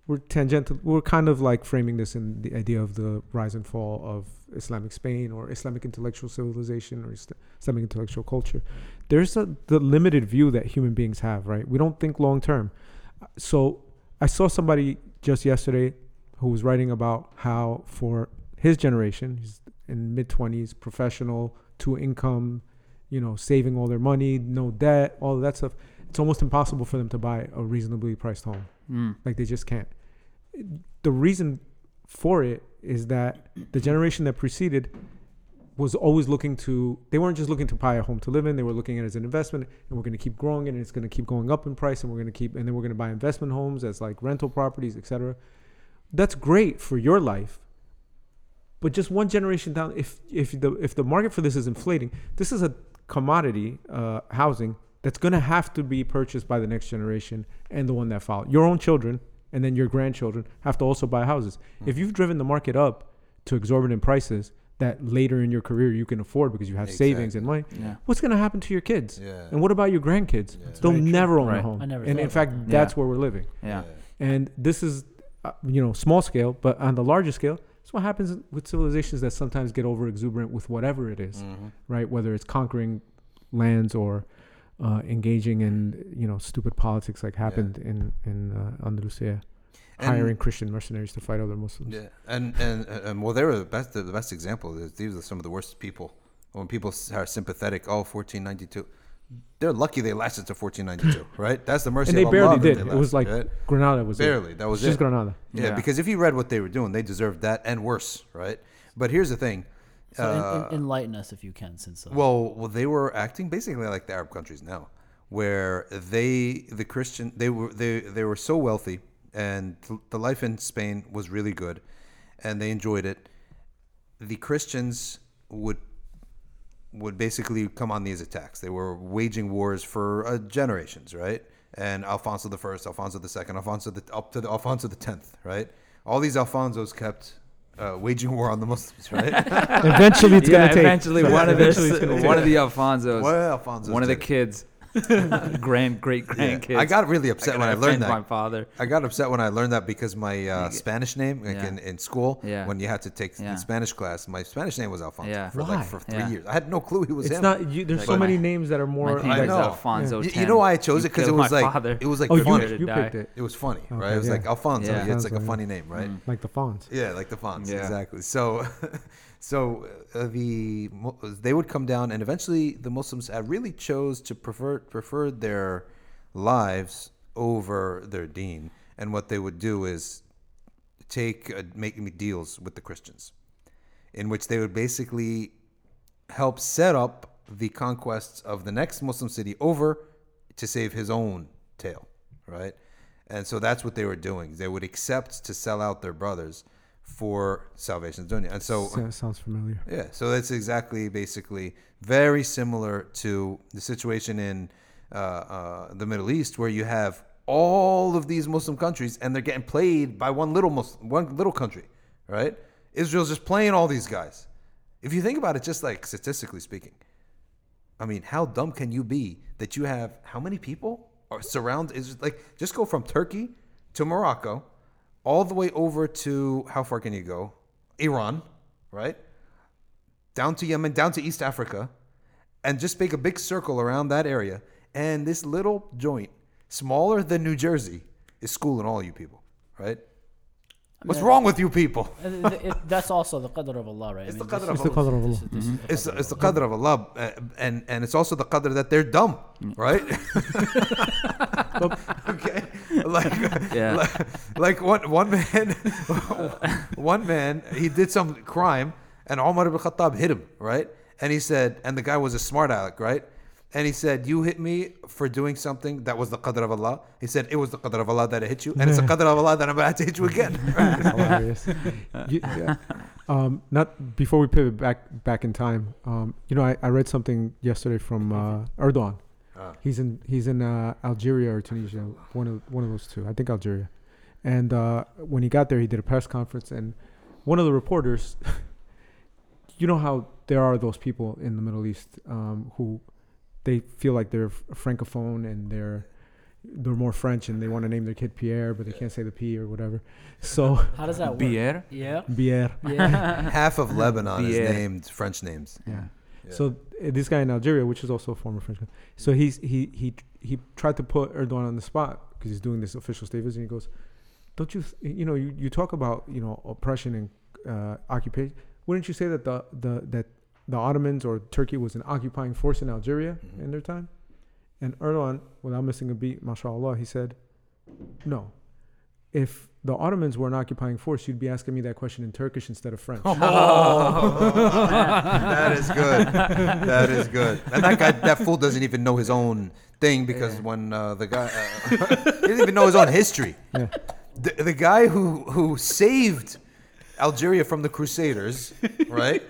we're tangential. We're kind of like framing this in the idea of the rise and fall of Islamic Spain or Islamic intellectual civilization or Islamic intellectual culture. There's a, the limited view that human beings have, right? We don't think long term. So I saw somebody just yesterday who was writing about how for his generation, he's in mid twenties, professional, two income, you know, saving all their money, no debt, all that stuff. It's almost impossible for them to buy a reasonably priced home. Mm. Like they just can't. The reason for it is that the generation that preceded was always looking to they weren't just looking to buy a home to live in, they were looking at it as an investment and we're gonna keep growing it and it's gonna keep going up in price and we're gonna keep and then we're gonna buy investment homes as like rental properties, etc. That's great for your life. But just one generation down, if if the if the market for this is inflating, this is a commodity uh, housing that's going to have to be purchased by the next generation and the one that follow. Your own children and then your grandchildren have to also buy houses. If you've driven the market up to exorbitant prices that later in your career you can afford because you have savings and money, Yeah. what's going to happen to your kids? Yeah. And what about your grandkids? Yeah. They'll very true. never own a home. I never and in fact, that. that's Yeah. where we're living. Yeah. And this is, uh, you know, small scale, but on the larger scale, it's what happens with civilizations that sometimes get over exuberant with whatever it is, Mhm. right? Whether it's conquering lands or uh, engaging in, you know, stupid politics like happened in in uh, Andalusia, And- hiring Christian mercenaries to fight other Muslims. Yeah, and and and well, they were the best. The best example these are some of the worst people. When people are sympathetic, oh, 1492, they're lucky they lasted to 1492, right? That's the mercy and they barely did. they It was like right? Granada was it. barely. That was just it. Granada. Yeah, Yeah. because if you read what they were doing, they deserved that and worse, right? But here's the thing. So uh, en- enlighten us if you can, since uh, well, well, they were acting basically like the Arab countries now, where they, the Christian, they were they they were so wealthy, and the life in Spain was really good, and they enjoyed it. The Christians would would basically come on these attacks. They were waging wars for uh, generations, right? And Alfonso the First, Alfonso the Second, Alfonso the up to the Alfonso the Tenth, right? All these Alfonsos kept uh, waging war on the Muslims, right? Eventually, it's yeah, gonna take. eventually one of Eventually this, it's gonna one of the Alfonsos, one of the kids, grand great Yeah. grandkids. I got really upset when I learned that. My father. I got upset when I learned that because my uh, Spanish name, like Yeah. in, in school, Yeah. when you had to take Yeah. in Spanish class, my Spanish name was Alfonso Yeah. for Why? like for three Yeah. years. I had no clue he was It's him. not. You, there's Like so my- many names that are more. My name I like, is know. Alfonso. You- you know why I chose it? 'Cause killed it was like- father. it was like Oh, you, funny. you Die. picked it. It was funny, right? Okay, It was yeah. like Alfonso. Yeah. Yeah. It's like a funny name, right? Like the fonts. Yeah, like the fonts, exactly. So, so uh, the they would come down, and eventually the Muslims uh, really chose to prefer preferred their lives over their deen, and what they would do is take uh, make deals with the Christians, in which they would basically help set up the conquests of the next Muslim city over to save his own tail, right? And so that's what they were doing. They would accept to sell out their brothers for salvation dunya. And so So- sounds familiar. yeah, so that's exactly basically very similar to the situation in uh, uh, the Middle East, where you have all of these Muslim countries and they're getting played by one little Muslim, one little country, right? Israel's just playing all these guys. If you think about it, just like statistically speaking, I mean, how dumb can you be that you have how many people are surround is like just go from Turkey to Morocco, all the way over to how far can you go? Iran, right? Down to Yemen, down to East Africa, and just make a big circle around that area. And this little joint, smaller than New Jersey, is schooling all you people, right? What's wrong with you people? Uh, th- it- that's also the qadr of Allah, right? It's I the mean, qadr this of is- It's the qadr of Allah. is the It's, it's the qadr of Allah, uh, and and it's also the qadr that they're dumb, right? okay, like Yeah. like, like one one man, one man, he did some crime, and Umar ibn Khattab hit him, right? And he said, and the guy was a smart aleck, right? And he said, "You hit me for doing something that was the qadr of Allah." He said, "It was the qadr of Allah that I hit you, and it's the qadr of Allah that I'm about to hit you again." hilarious. You- yeah. Um, not before we pivot back back in time. Um, you know, I, I read something yesterday from uh, Erdogan. Ah. He's in he's in uh, Algeria or Tunisia, one of one of those two. I think Algeria. And uh, when he got there, he did a press conference, and one of the reporters, you know how there are those people in the Middle East um, who they feel like they're f- francophone and they're they're more French and they want to name their kid Pierre, but they can't say the P or whatever. So How does that work? Bier. Yeah. Pierre. Yeah. Half of Lebanon is named French names. Yeah. Yeah. So uh, this guy in Algeria, which is also a former French guy, so he's he he he tried to put Erdogan on the spot because he's doing this official state visit. And he goes, "Don't you th- you know you, you talk about you know oppression and uh, occupation? Wouldn't you say that the the that the Ottomans or Turkey was an occupying force in Algeria Mhm. in their time?" And Erdogan, without missing a beat, mashallah, he said, "No." If the Ottomans were an occupying force, you'd be asking me that question in Turkish instead of French. Oh, that is good. That is good. And that guy, that fool, doesn't even know his own thing because when uh, the guy, uh, he doesn't even know his own history. Yeah. The, the guy who who saved Algeria from the Crusaders, right?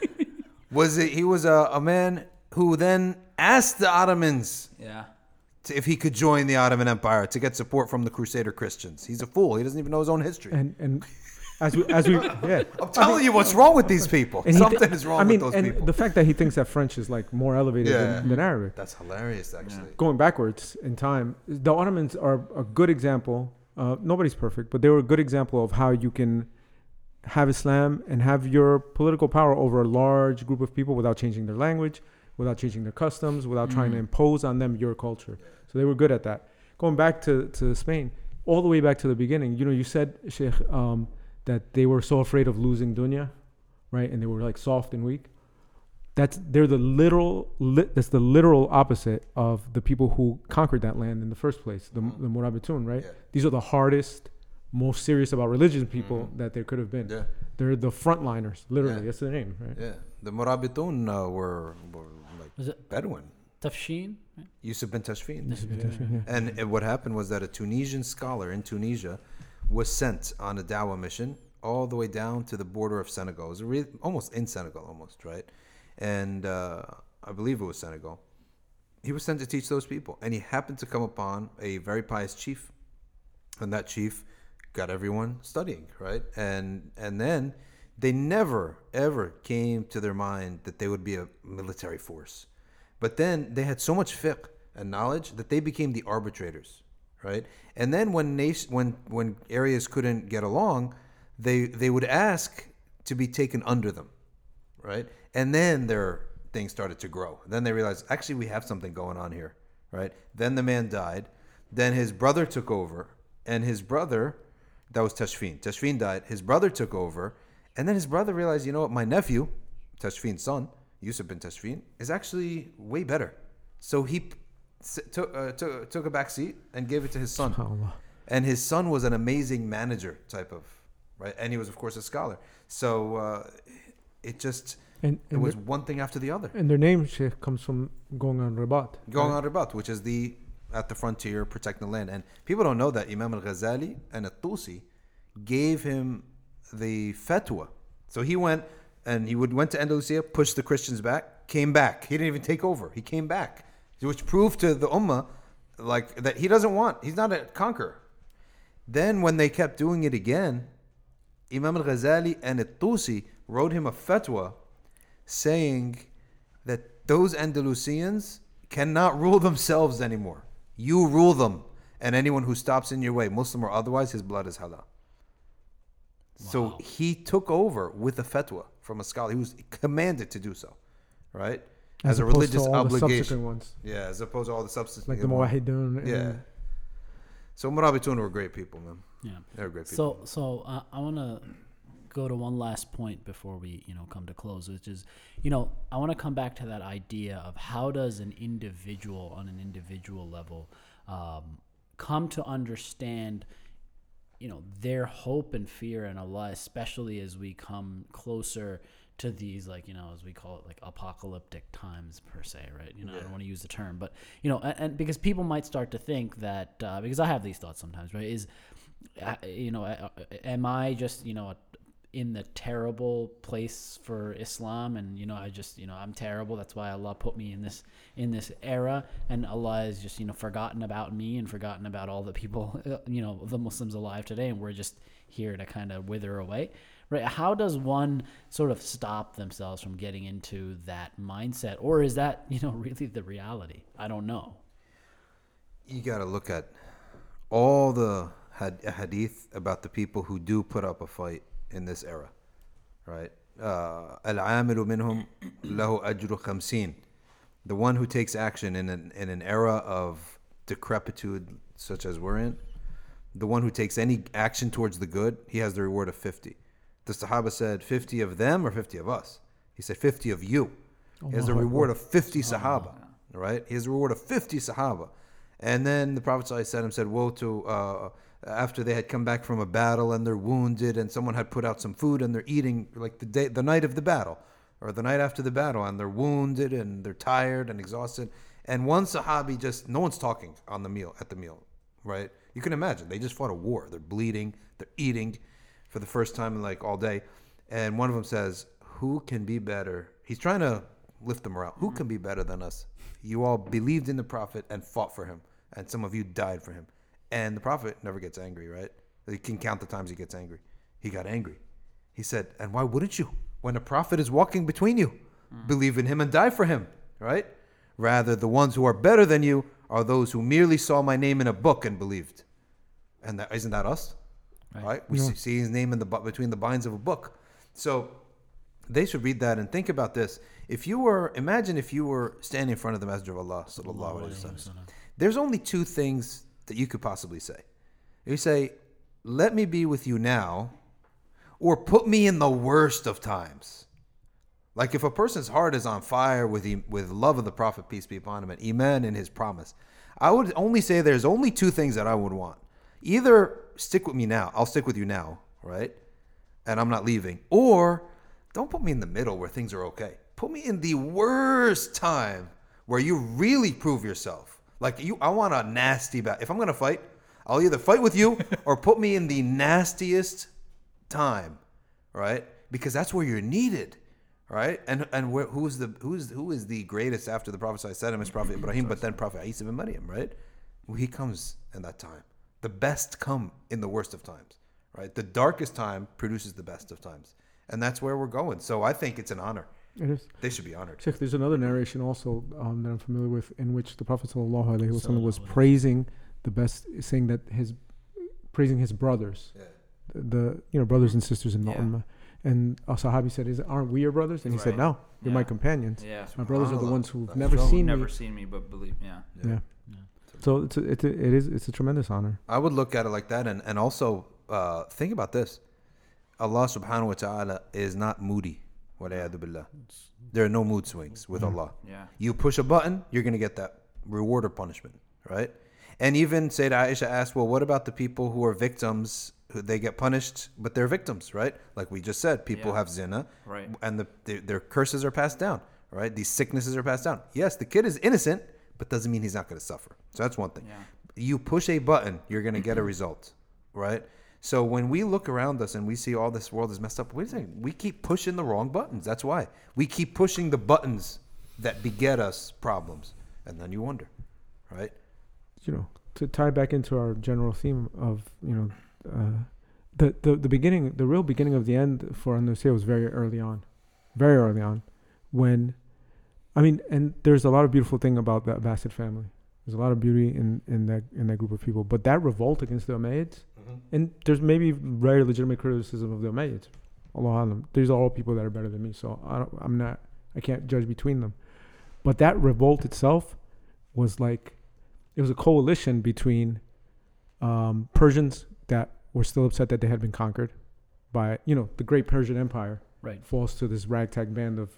Was it, he was a, a man who then asked the Ottomans Yeah. To, if he could join the Ottoman Empire to get support from the Crusader Christians. He's a fool. He doesn't even know his own history. and and as we as we yeah I'm telling you, what's wrong with these people? And he thi- Something is wrong I mean, with those and people. the fact that he thinks that French is like more elevated Yeah. than, than Arabic. That's hilarious, actually. Going backwards in time, the Ottomans are a good example. Uh, nobody's perfect, but they were a good example of how you can have Islam and have your political power over a large group of people without changing their language, without changing their customs, without trying to Mm. impose on them your culture. So they were good at that. Going back to, to Spain, all the way back to the beginning, you know, you said, Sheikh, um, that they were so afraid of losing dunya, right? And they were like soft and weak. That's they're the literal. Li, that's the literal opposite of the people who conquered that land in the first place. The the Murabitun, right? Yeah. These are the hardest, most serious about religion people that there could have been. Yeah. They're the frontliners. Literally, Yeah. that's their name, right? Yeah, the Murabitun uh, were, were Was it Bedouin. Tafshin? right? Yusuf bin Tashfin. Yeah. And what happened was that a Tunisian scholar in Tunisia was sent on a dawah mission all the way down to the border of Senegal. It was re- almost in Senegal, almost, right? And uh, I believe it was Senegal. He was sent to teach those people. And he happened to come upon a very pious chief. And that chief got everyone studying, right? And and then they never ever came to their mind that they would be a military force. But then they had so much fiqh and knowledge that they became the arbitrators, right? And then when nation, when when areas couldn't get along, they they would ask to be taken under them, right? And then their things started to grow. Then they realized actually we have something going on here, right? Then the man died. Then his brother took over, and his brother, that was Tashfin. Tashfin died. His brother took over, and then his brother realized, you know what, my nephew, Tashfin's son, Yusuf bin Tashfin, is actually way better. So he took uh, took took a back seat and gave it to his son and his son was an amazing manager type of right and he was of course a scholar so uh, it just And, it was their, one thing after the other and their name Sheikh, comes from going on ribat. going right? on about which is the at the frontier protecting the land and people don't know that imam al-ghazali and at-tusi gave him the fatwa so he went and he would went to andalusia pushed the christians back came back he didn't even take over he came back which proved to the ummah like that he doesn't want he's not a conqueror Then, when they kept doing it again, Imam al Ghazali and al Tusi wrote him a fatwa saying that those Andalusians cannot rule themselves anymore. You rule them, and anyone who stops in your way, Muslim or otherwise, his blood is halal. So he took over with a fatwa from a scholar. He was commanded to do so, right? As, a opposed religious to all the subsequent obligation. ones, Yeah, as opposed to all the substance. like the Muwahidun. and- Yeah. So Murabitun were great people, man. Yeah. They were great people. So so uh, I want to go to one last point before we you know come to close, which is you know I want to come back to that idea of how does an individual on an individual level um, come to understand you know their hope and fear in Allah, especially as we come closer to these like you know as we call it like apocalyptic times per se right? You know i don't want to use the term but you know and, and because people might start to think that uh, because i have these thoughts sometimes right is uh, you know uh, am i just you know in the terrible place for islam and you know i just you know i'm terrible. That's why allah put me in this in this era. And allah is just you know forgotten about me and forgotten about all the people you know the muslims alive today. And we're just here to kind of wither away. Right? How does one sort of stop themselves from getting into that mindset? Or is that you know really the reality? I don't know. You got to look at all the had- hadith about the people who do put up a fight in this era, right? Uh, Al-amilu minhum lahu ajru khamsin. The one who takes action in an, in an era of decrepitude such as we're in, the one who takes any action towards the good, he has the reward of 50. The Sahaba said 50 of them or 50 of us. He said 50 of you. He has the reward of 50 Sahaba, right? He has the reward of 50 Sahaba. And then the Prophet ﷺ said, Woe to, uh, after they had come back from a battle and they're wounded and someone had put out some food and they're eating like the day, the night of the battle or the night after the battle and they're wounded and they're tired and exhausted. And one Sahabi just, no one's talking on the meal, at the meal, right? You can imagine, they just fought a war. They're bleeding, they're eating for the first time in like all day. And one of them says, Who can be better? He's trying to lift them morale. Who mm-hmm. can be better than us? You all believed in the Prophet and fought for him, and some of you died for him. And the Prophet never gets angry, right? You can count the times he gets angry. He got angry. He said, And why wouldn't you? When a prophet is walking between you, believe in him and die for him, right? Rather, the ones who are better than you are those who merely saw my name in a book and believed. And that, isn't that us? Right? We see, see his name in the bu- between the binds of a book. So they should read that and think about this. If you were, imagine if you were standing in front of the Messenger of Allah, sallallahu alaihi wasallam. There's only two things that you could possibly say. You say, "Let me be with you now," or "Put me in the worst of times." Like if a person's heart is on fire with with love of the Prophet, peace be upon him, and iman in his promise, I would only say there's only two things that I would want. Either stick with me now, I'll stick with you now, right? And I'm not leaving. Or don't put me in the middle where things are okay. Put me in the worst time where you really prove yourself. Like you I want a nasty bat. If I'm gonna fight, I'll either fight with you or put me in the nastiest time, right? Because that's where you're needed, right? And and where, who's the who's who is the greatest after the Prophet Sallallahu is Prophet Ibrahim, but then Prophet Isa bin Maryam, right? Well, he comes in that time. The best come in the worst of times, right? The darkest time produces the best of times, and that's where we're going. So I think it's an honor. It is. They should be honored. Sheikh, there's another narration also um, that I'm familiar with in which the Prophet sallallahu alaihi wasallam was Sallallahu praising the best, saying that his praising his brothers, Yeah. the, the you know brothers and sisters in the Yeah. ummah. And a Sahabi said, "Is aren't we your brothers?" And he said, "No, you're my companions. Yeah. My brothers are the ones who've That's never true. seen Never me." seen me, but believe. Yeah. Yeah. Yeah. So it's a, it's a, it is it's a tremendous honor. I would look at it like that, and and also uh, think about this: Allah Subhanahu wa Taala is not moody. Billah. There are no mood swings with mm-hmm. Allah. Yeah. You push a button, you're gonna get that reward or punishment, right? And even Sayyidah Aisha asked, well, what about the people who are victims? Who they get punished, but they're victims, right? Like we just said, people Yeah. have zina, Right. And the, their, their curses are passed down, right? These sicknesses are passed down. Yes, the kid is innocent, but doesn't mean he's not gonna suffer. So that's one thing Yeah. you push a button, you're gonna get a result, right? So when we look around us and we see all this world is messed up, wait a second, we keep pushing the wrong buttons. That's why we keep pushing the buttons that beget us problems, and then you wonder, right? you know, to tie back into our general theme of, you know, uh, the, the, the beginning, the real beginning of the end for Andalusia was very early on, very early on when, I mean, and there's a lot of beautiful thing about the Abbasid family. There's a lot of beauty in, in that, in that group of people, but that revolt against the Umayyads, and there's maybe very legitimate criticism of the Umayyads. Allah Alam. These are all people that are better than me, so I don't, I'm not, I can't judge between them. But that revolt itself was like, it was a coalition between um, Persians that were still upset that they had been conquered by, you know, the great Persian Empire Right. falls to this ragtag band of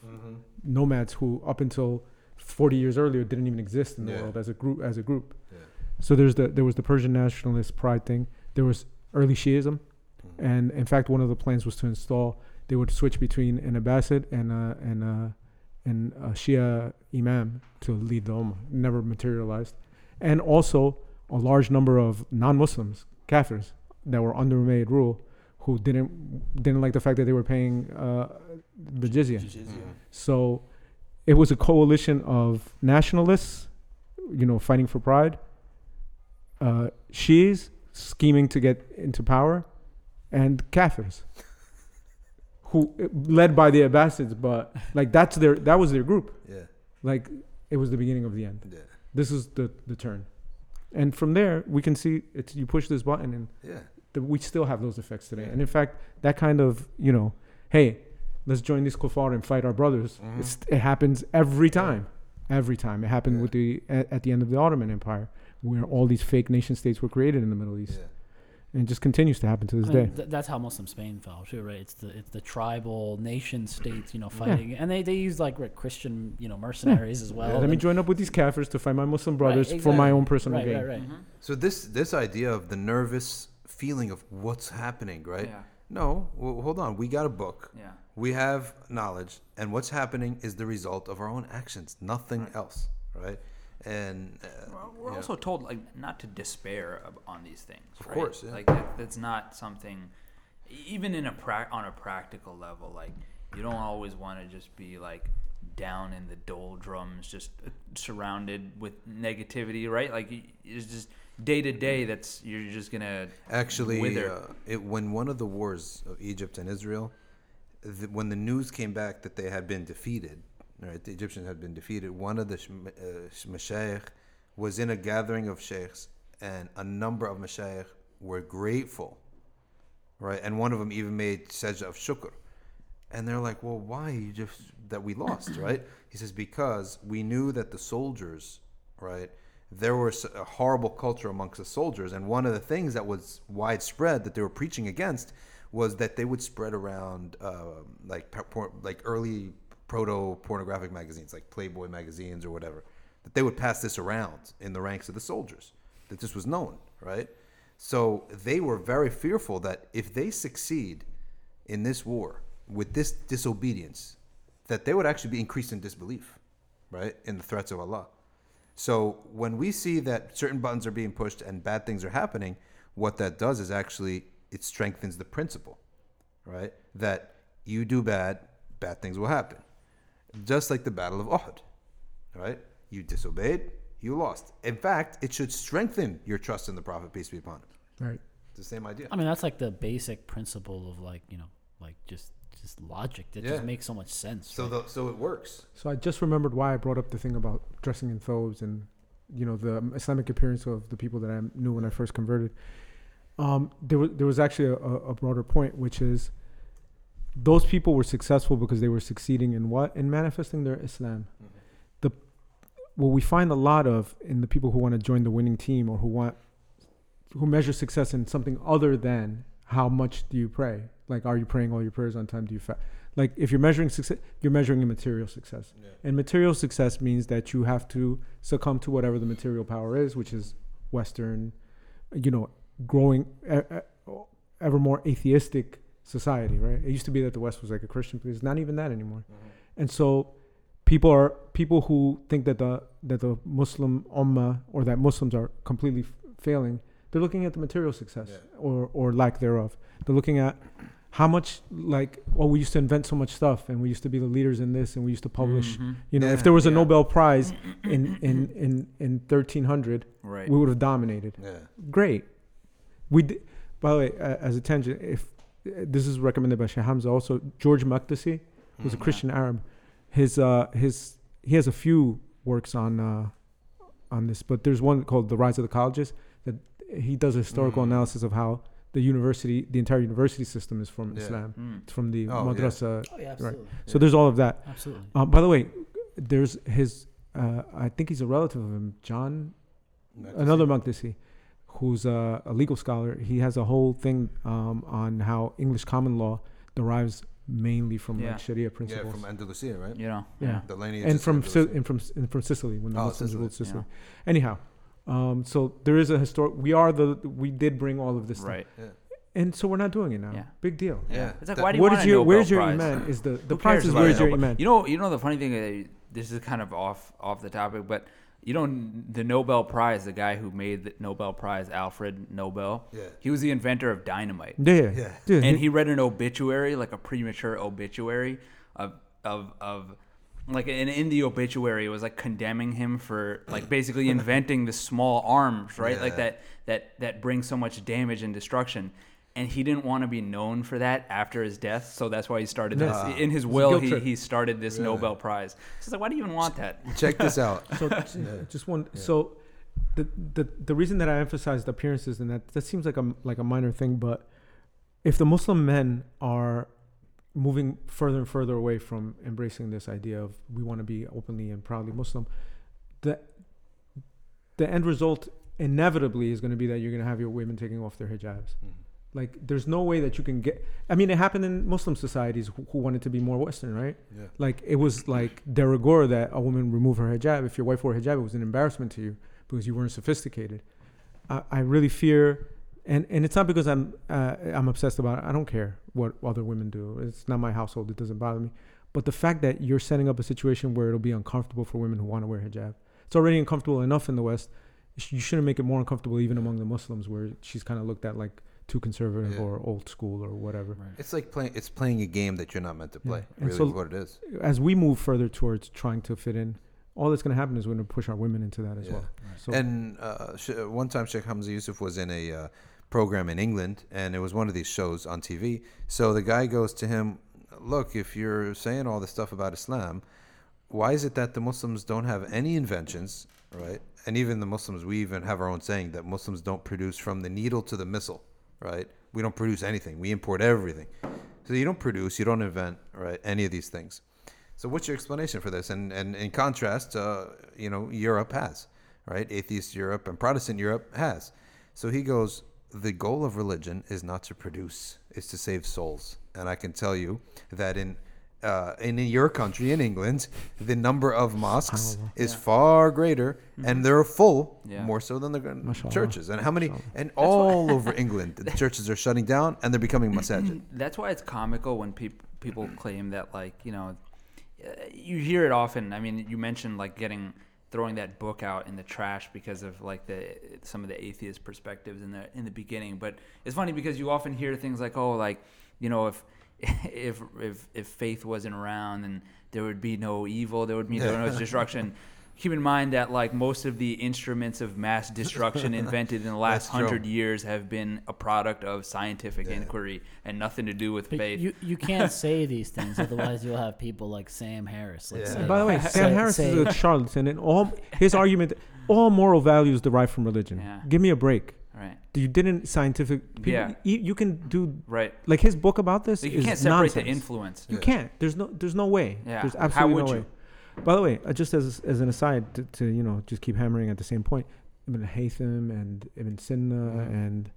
nomads who, up until 40 years earlier, didn't even exist in the Yeah. world as a group. As a group. Yeah. So there's the there was the Persian nationalist pride thing. There was early Shiism, and in fact, one of the plans was to install. They would switch between an Abbasid and a, and a, and a Shia imam to lead the Ummah. Never materialized, and also a large number of non-Muslims, Kafirs, that were under Umayyad rule, who didn't didn't like the fact that they were paying uh, the jizya. So it was a coalition of nationalists, you know, fighting for pride, uh, Shias scheming to get into power, and Kafirs, who led by the Abbasids, but like that's their that was their group. Yeah, Like it was the beginning of the end. yeah, This is the the turn, and from there we can see it's you push this button and yeah. the, we still have those effects today. Yeah. And in fact, that kind of you know, hey, let's join these kuffar and fight our brothers. Mhm. It's, it happens every time, every time. It happened Yeah. with the at, at the end of the Ottoman Empire, where all these fake nation states were created in the Middle East, yeah. and it just continues to happen to this I mean, day. th- that's how Muslim Spain fell too, right? It's the it's the tribal nation states, you know, fighting, and they, they use like right, Christian, you know, mercenaries as well. Let me join up with these kafirs to fight my Muslim Right, brothers for my own personal right, gain. right, right. Mm-hmm. So this this idea of the nervous feeling of what's happening, right? Yeah. No, well, hold on. We got a book. Yeah. We have knowledge, and what's happening is the result of our own actions, nothing else, right? And uh, we're also told like not to despair on these things. Of right? course, yeah. Like that, that's not something. Even in a pra- on a practical level, like you don't always want to just be like down in the doldrums, just uh, surrounded with negativity, right? Like it's just day to day. That's you're just gonna Actually, uh, it, when one of the wars of Egypt and Israel, the, when the news came back that they had been defeated, right, the Egyptians had been defeated, one of the uh, was in a gathering of sheikhs, and a number of mashayikh were grateful, right, and one of them even made sajda of shukr. And they're like, well, why you just that we lost, right? He says because we knew that the soldiers, right, there was a horrible culture amongst the soldiers, and one of the things that was widespread that they were preaching against was that they would spread around uh, like like early proto pornographic magazines like Playboy magazines or whatever, that they would pass this around in the ranks of the soldiers, that this was known, right? So they were very fearful that if they succeed in this war with this disobedience, that they would actually be increased in disbelief, right, in the threats of Allah. So when we see that certain buttons are being pushed and bad things are happening, what that does is actually it strengthens the principle, right? That you do bad, bad things will happen. Just like the Battle of Uhud, right? You disobeyed, you lost. In fact, it should strengthen your trust in the Prophet, peace be upon him. Right. It's the same idea. I mean, that's like the basic principle of like you know, like just just logic. That Yeah. just makes so much sense. So right? the, so it works. So I just remembered why I brought up the thing about dressing in thobes and you know the Islamic appearance of the people that I knew when I first converted. Um, there was there was actually a, a broader point, which is those people were successful because they were succeeding in what in manifesting their Islam. Mm-hmm. The what we find a lot of in the people who want to join the winning team or who want who measure success in something other than how much do you pray? Like, are you praying all your prayers on time? Do you fast? Like, if you're measuring success, you're measuring a material success. And material success means that you have to succumb to whatever the material power is, which is Western, you know, growing ever more atheistic society, right? It used to be that the West was like a Christian place. It's not even that anymore. And so people are people who think that the that the Muslim ummah or that Muslims are completely f- failing. They're looking at the material success Yeah. or or lack thereof. They're looking at how much like oh we used to invent so much stuff and we used to be the leaders in this and we used to publish Mhm. you know Yeah, if there was a yeah. Nobel Prize in in in in 1300 Right. we would have dominated Yeah. great. We did, by the way, uh, as a tangent, if this is recommended by Sheikh Hamza, also George Makdisi, who's a Mhm. Christian Arab, his uh, his he has a few works on uh, on this, but there's one called The Rise of the Colleges that he does a historical Mm. analysis of how the university, the entire university system is from Yeah. Islam. Mm. It's from the Oh, yeah. madrasa. oh yeah, absolutely, So there's all of that. absolutely. Uh, by the way, there's his. Uh, I think he's a relative of him, John another Makdisi, who's a, a legal scholar, he has a whole thing um, on how English common law derives mainly from Yeah. like Sharia Yeah, principles. from Andalusia, right? You know. Yeah. The lineage and from Andalusia. Si- and from and from Sicily when the Oh, Muslims Sicily, ruled Sicily. yeah. Anyhow, um, so there is a historic. We are the we did bring all of this stuff, Right. and so we're not doing it now. Yeah. Big deal. Yeah. It's like That- why do you What want is a your Nobel where's your Prize? iman? Is the the Who prize is where's your Nobel- iman? You know, you know the funny thing. uh, This is kind of off off the topic, but you know the Nobel Prize, the guy who made the Nobel Prize, Alfred Nobel. Yeah. He was the inventor of dynamite, Yeah, yeah, Yeah. Dude, and he- he read an obituary, like a premature obituary of of of. Like and in the obituary, it was like condemning him for like basically inventing the small arms, right? Like that that that brings so much damage and destruction. And he didn't want to be known for that after his death, so that's why he started this. Ah. In his will, he, he started this Really? Nobel Prize. So like, why do you even want that? Check this out. so j- just one so the, the the reason that I emphasized appearances and that that seems like a like a minor thing, but if the Muslim men are moving further and further away from embracing this idea of we want to be openly and proudly Muslim, the the end result inevitably is going to be that you're going to have your women taking off their hijabs. Like, there's no way that you can get. I mean, it happened in Muslim societies who, who wanted to be more Western, right? Yeah. Like, it was like de rigueur that a woman remove her hijab. If your wife wore hijab, it was an embarrassment to you because you weren't sophisticated. I, I really fear, and, and it's not because I'm uh, I'm obsessed about it. I don't care what other women do. It's not my household. It doesn't bother me. But the fact that you're setting up a situation where it'll be uncomfortable for women who want to wear hijab, it's already uncomfortable enough in the West. You shouldn't make it more uncomfortable even among the Muslims, where she's kind of looked at like too conservative Yeah. or old school or whatever. It's like playing. It's playing a game that you're not meant to Yeah. play. And Really, so- is what it is. As we move further towards trying to fit in, all that's going to happen is we're going to push our women into that as Yeah. well. So And uh, one time, Sheikh Hamza Yusuf was in a uh, program in England, and it was one of these shows on TV. So the guy goes to him, "Look, if you're saying all this stuff about Islam, why is it that the Muslims don't have any inventions, right? And even the Muslims, we even have our own saying that Muslims don't produce from the needle to the missile, right? We don't produce anything. We import everything. So you don't produce, you don't invent, right? Any of these things. So what's your explanation for this? And and in contrast, uh, you know, Europe has, right? Atheist Europe and Protestant Europe has. So he goes, the goal of religion is not to produce, it's to save souls. And I can tell you that in uh, in your country, in England, the number of mosques is far greater, and they're full Yeah. more so than the Mashallah. churches. And how many? And all over England, the churches are shutting down, and they're becoming masajid. That's why it's comical when people people claim that like you know, uh, you hear it often. I mean, you mentioned like getting throwing that book out in the trash because of like the some of the atheist perspectives in the in the beginning. But it's funny because you often hear things like, oh, like you know, if if if if faith wasn't around, then there would be no evil, there would be no destruction. Keep in mind that like most of the instruments of mass destruction invented in the last That's true. hundred years have been a product of scientific inquiry and nothing to do with But faith. you you can't say these things, otherwise you'll have people like Sam Harris. Like, Yeah. say, by the way, say- Sam Harris say- is a charlatan, and all his argument, all moral values derive from religion. Yeah. Give me a break. Right, You didn't scientific. People, Yeah. you, you can do right. like his book about this. Like, you is can't separate the influence. You Yeah. can't. There's no. There's no way. Yeah. There's How absolutely would no you? By the way, uh, just as as an aside, to, to you know, just keep hammering at the same point, Ibn Haytham and Ibn Sina Mhm. and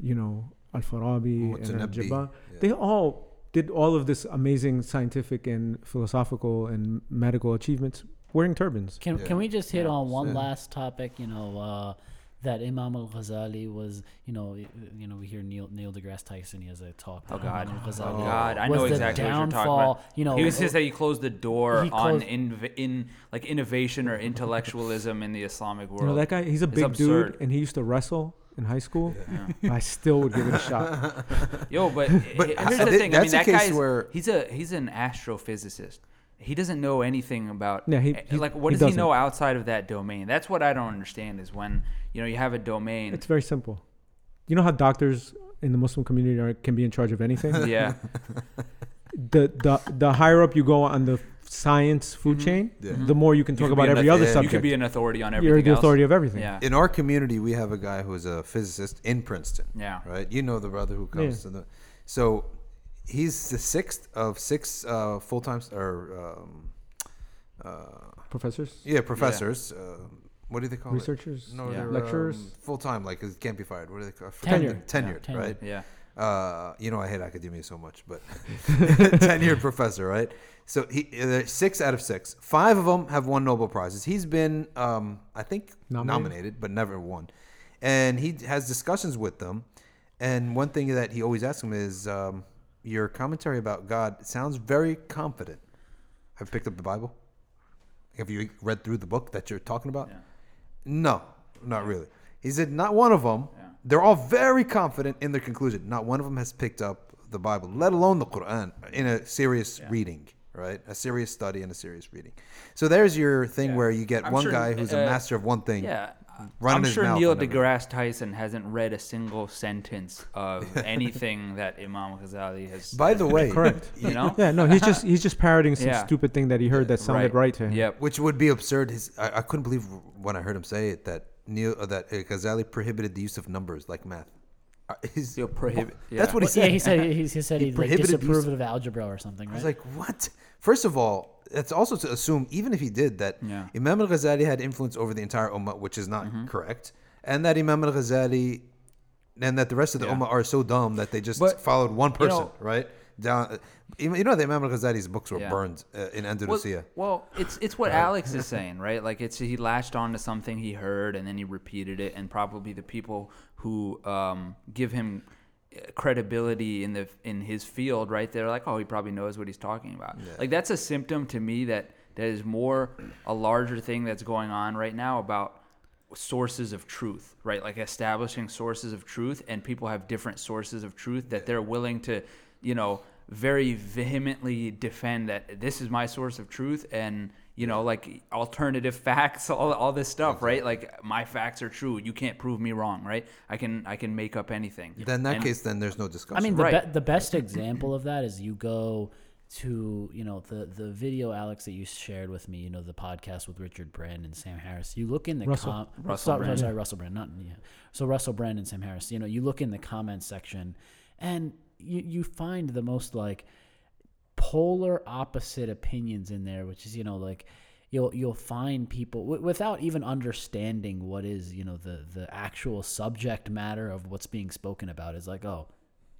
you know Al Farabi and Al Mutanabbi, Jabbar, yeah. they all did all of this amazing scientific and philosophical and medical achievements wearing turbans. Can Yeah. can we just hit Yeah. on one Yeah. last topic? You know, uh, that Imam Al Ghazali was. You know, you know, we hear Neil Neil deGrasse Tyson. He has a talk. Oh that God! Imam Oh Al-Ghazali God! I know the exactly what you're talking downfall, about. You know, he was just that he closed the door He on in, in like innovation or intellectualism in the Islamic world. You know that guy? He's a It's big absurd. dude, and he used to wrestle in high school. Yeah. I still would give it a shot. Yo, but, But here's I the thi- thing. I mean, that's a that case guy's where- he's a he's an astrophysicist. He doesn't know anything about Yeah, he- eh, he- like what he does he doesn't. know outside of that domain? That's what I don't understand. Is when you know you have a domain. It's very simple. You know how doctors in the Muslim community are, can be in charge of anything. yeah, the the the higher up you go on the science food Mhm. chain, Yeah. the more you can talk could be about every auth- other yeah, subject. you could be an authority on everything. You're the else. authority of everything. Yeah, In our community, we have a guy who's a physicist in Princeton, yeah. right? You know the brother who comes Yeah. to the. So he's the sixth of six uh, full time or um, uh, Professors, yeah professors. Uh, what do they call researchers, it? No, Yeah. they're, lecturers. um, full time, like it can't be fired. What do they call it? Tenured. Tenured, Yeah, right? Yeah. uh, you know, I hate academia so much, but tenured professor, right? So he uh, six out of six. Five of them have won Nobel prizes. He's been, um, I think, Nominated? nominated. but never won. And he has discussions with them. And one thing that he always asks them is, um, "Your commentary about God sounds very confident." Have you picked up the Bible? Have you read through the book that you're talking about? Yeah. No, not really. He said not one of them. Yeah. They're all very confident in their conclusion. Not one of them has picked up the Bible, let alone the Quran, in a serious Yeah. reading, right? A serious study and a serious reading. So there's your thing Yeah. where you get I'm one sure, guy who's a uh, master of one thing. Yeah. Running I'm his sure mouth Neil deGrasse Tyson hasn't read a single sentence of anything that Imam Ghazali has. By the way, Correct. you know. Yeah, no, he's just he's just parroting some Yeah. stupid thing that he heard that sounded right, to him. Yep. which would be absurd. His I, I couldn't believe when I heard him say it that Neil uh, that uh, Ghazali prohibited the use of numbers like math. Uh, he's- He'll prohibit. That's what he said. yeah, he said he, he said He he, like prohibited the use disapproved of algebra or something, I was like, what? First of all, it's also to assume, even if he did, that Yeah. Imam al Ghazali had influence over the entire Ummah, which is not Mm-hmm. correct, and that Imam al Ghazali and that the rest of the Yeah. Ummah are so dumb that they just But, followed one you person, know- right? Down, you know that Imam al Ghazali's books were Yeah. burned uh, in Andalusia. Well, well, it's it's what Alex is saying, right? Like it's he latched on to something he heard and then he repeated it, and probably the people who um, give him uh, credibility in the in his field, right? They're like, oh, he probably knows what he's talking about. Yeah. Like that's a symptom to me that that is more a larger thing that's going on right now about sources of truth, right? Like establishing sources of truth, and people have different sources of truth that they're willing to, you know, very vehemently defend that this is my source of truth, and you know, like alternative facts, all, all this stuff, right? Like my facts are true. You can't prove me wrong, right? I can I can make up anything. then in that And- case, then there's no discussion. I mean, the, Right. be- the best example of that is you go to you know the the video Alex that you shared with me. You know the podcast with Richard Brand and Sam Harris. You look in the Russell. com- Russell sorry, Brand. sorry, Russell Brand, not yeah. So Russell Brand and Sam Harris. You know, you look in the comments section, and you you find the most like polar opposite opinions in there, which is you know like you'll you'll find people w- without even understanding what is you know the the actual subject matter of what's being spoken about is like oh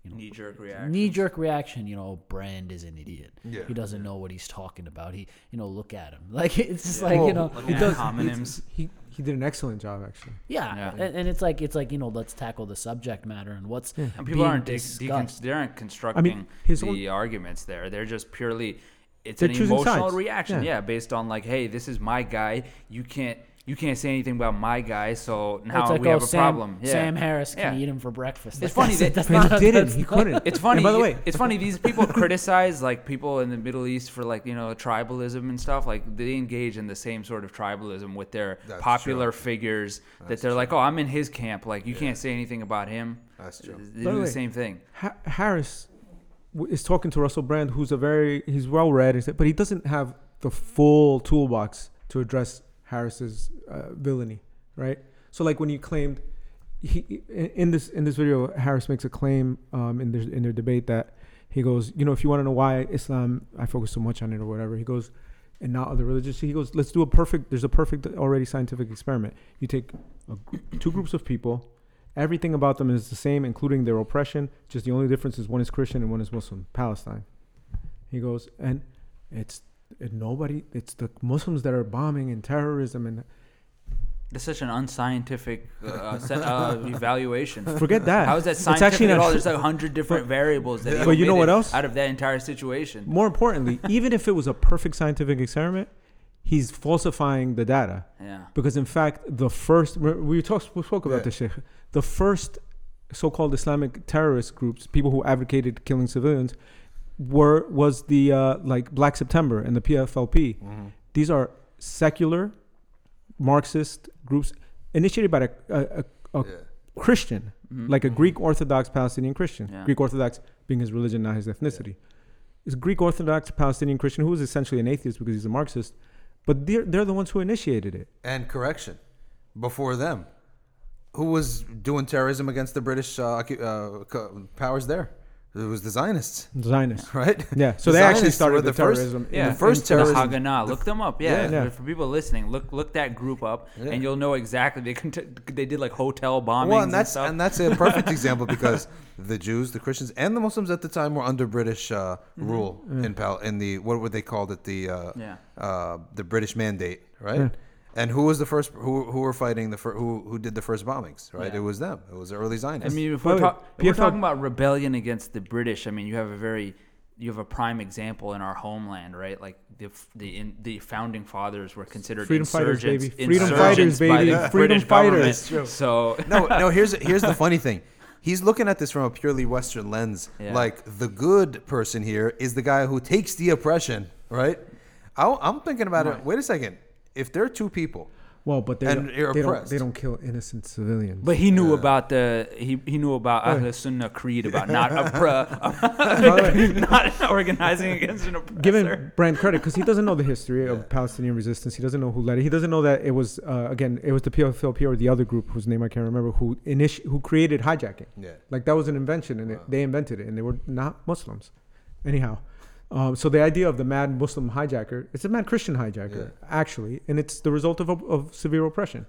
you know, Knee jerk reaction. knee jerk reaction. You know, oh, Brand is an idiot. Yeah. he doesn't know what he's talking about. He, you know, look at him. Like it's just like you know, He does- homonyms. He he did an excellent job actually. yeah, Yeah. And, and it's like it's like you know, let's tackle the subject matter and what's And people being aren't de- discussed. they aren't constructing I his the own- arguments there. They're just purely it's They're an emotional sides. reaction, Yeah. yeah. based on like, hey, this is my guy. You can't you can't say anything about my guy, so now like, we oh, have a Sam, problem. Yeah. Sam Harris can Yeah. eat him for breakfast. It's Like, funny that- that's But he didn't. that's He couldn't. It's funny. By the way, it's funny. These people criticize like people in the Middle East for like you know tribalism and stuff. Like they engage in the same sort of tribalism with their That's popular true. figures. that they're like, oh, I'm in his camp. Like you can't say anything about him. That's true. They By the do the way, same thing. Ha- Harris is talking to Russell Brand, who's a very he's well read, but he doesn't have the full toolbox to address Harris's uh, villainy, right? So like when you claimed he in this in this video, Harris makes a claim um, in their in their debate that he goes, you know, if you want to know why Islam, I focus so much on it or whatever, he goes, and not other religions. He goes, let's do a perfect. There's a perfect already scientific experiment. You take a, two groups of people. Everything about them is the same, including their oppression. Just the only difference is one is Christian and one is Muslim. Palestine. He goes, and it's it, nobody. It's the Muslims that are bombing and terrorism and That's such an unscientific uh, set, uh, evaluation. forget that. How is that It's scientific actually at not all? There's like a hundred different variables that. But you know what else? Out of that entire situation. More importantly, even if it was a perfect scientific experiment, he's falsifying the data. Yeah. Because in fact, the first we we talked we spoke about Yeah. this, Sheikh. The first so-called Islamic terrorist groups, people who advocated killing civilians, were was the uh, like Black September and the PFLP. Mm-hmm. These are secular Marxist groups initiated by a, a, a, a Yeah. Christian, Mhm. like a Greek Orthodox Palestinian Christian. Yeah. Greek Orthodox being his religion, not his ethnicity. Is Greek Orthodox Palestinian Christian who is essentially an atheist because he's a Marxist, but they're they're the ones who initiated it. And correction, before them, who was doing terrorism against the British uh, uh, powers there? It was the Zionists, Zionists. right? Yeah. So The they actually started were the, the first- terrorism. Yeah, in- the first in- terrorism- The Haganah. Look them up. Yeah, Yeah, yeah. For people listening, look look that group up, Yeah. and you'll know exactly. They cont- they did like hotel bombings Well, and and, that's stuff. and that's a perfect example because the Jews, the Christians, and the Muslims at the time were under British uh, rule in Pal in the what would they called it the uh, Yeah. uh, the British Mandate, right? Yeah. And who was the first? Who who were fighting the fir- who who did the first bombings? Right, Yeah. it was them. It was the early Zionists. I mean, if we're, the way, talk, if we're talking about rebellion against the British, I mean, you have a very, you have a prime example in our homeland, right? Like the the in, the founding fathers were considered Freedom fighters, baby. Freedom insurgents fighters, by baby. the Freedom British fighters. government. So no, no. Here's here's the funny thing. He's looking at this from a purely Western lens. Yeah. Like the good person here is the guy who takes the oppression, right? I, I'm thinking about it. Wait a second. If there are two people, well, but they, And don't, you're they don't oppressed. they don't kill innocent civilians. But he knew about the he, he knew about Right. Ahl Sunnah creed about not oppre- By not organizing against an oppressor. give him Brand credit because he doesn't know the history of Palestinian resistance. He doesn't know who led it. He doesn't know that it was uh, again it was the PFLP or the other group whose name I can't remember who initi- who created hijacking. yeah, Like that was an invention, and it, they invented it, and they were not Muslims. Anyhow, um, so the idea of the mad Muslim hijacker, it's a mad Christian hijacker, actually, and it's the result of, of severe oppression.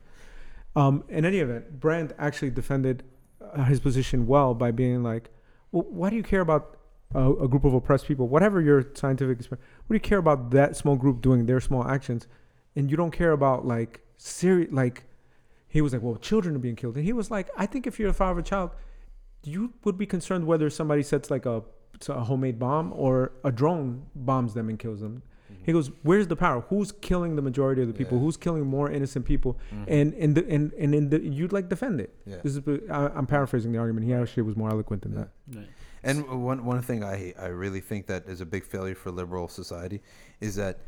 Um, in any event, Brand actually defended uh, his position well by being like, well, why do you care about a, a group of oppressed people? Whatever your scientific experience, what do you care about that small group doing their small actions? And you don't care about like serious, like, he was like, well, children are being killed. And he was like, I think if you're a father of a child, you would be concerned whether somebody sets like a, a homemade bomb or a drone bombs them and kills them. Mm-hmm. He goes, "Where's the power? Who's killing the majority of the people? Yeah. Who's killing more innocent people? Mm-hmm. And and the, and and in the you'd like defend it. Yeah. This is I, I'm paraphrasing the argument. He actually was more eloquent than that. Right. And one one thing I I really think that is a big failure for liberal society is that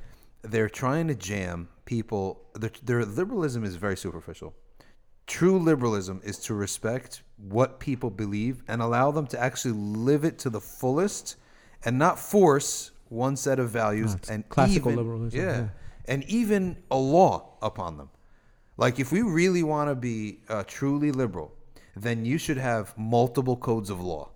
they're trying to jam people. Their, their liberalism is very superficial. True liberalism is to respect what people believe and allow them to actually live it to the fullest, and not force one set of values and classical even, liberalism, Yeah, yeah. and even a law upon them. Like if we really want to be uh, truly liberal, then you should have multiple codes of law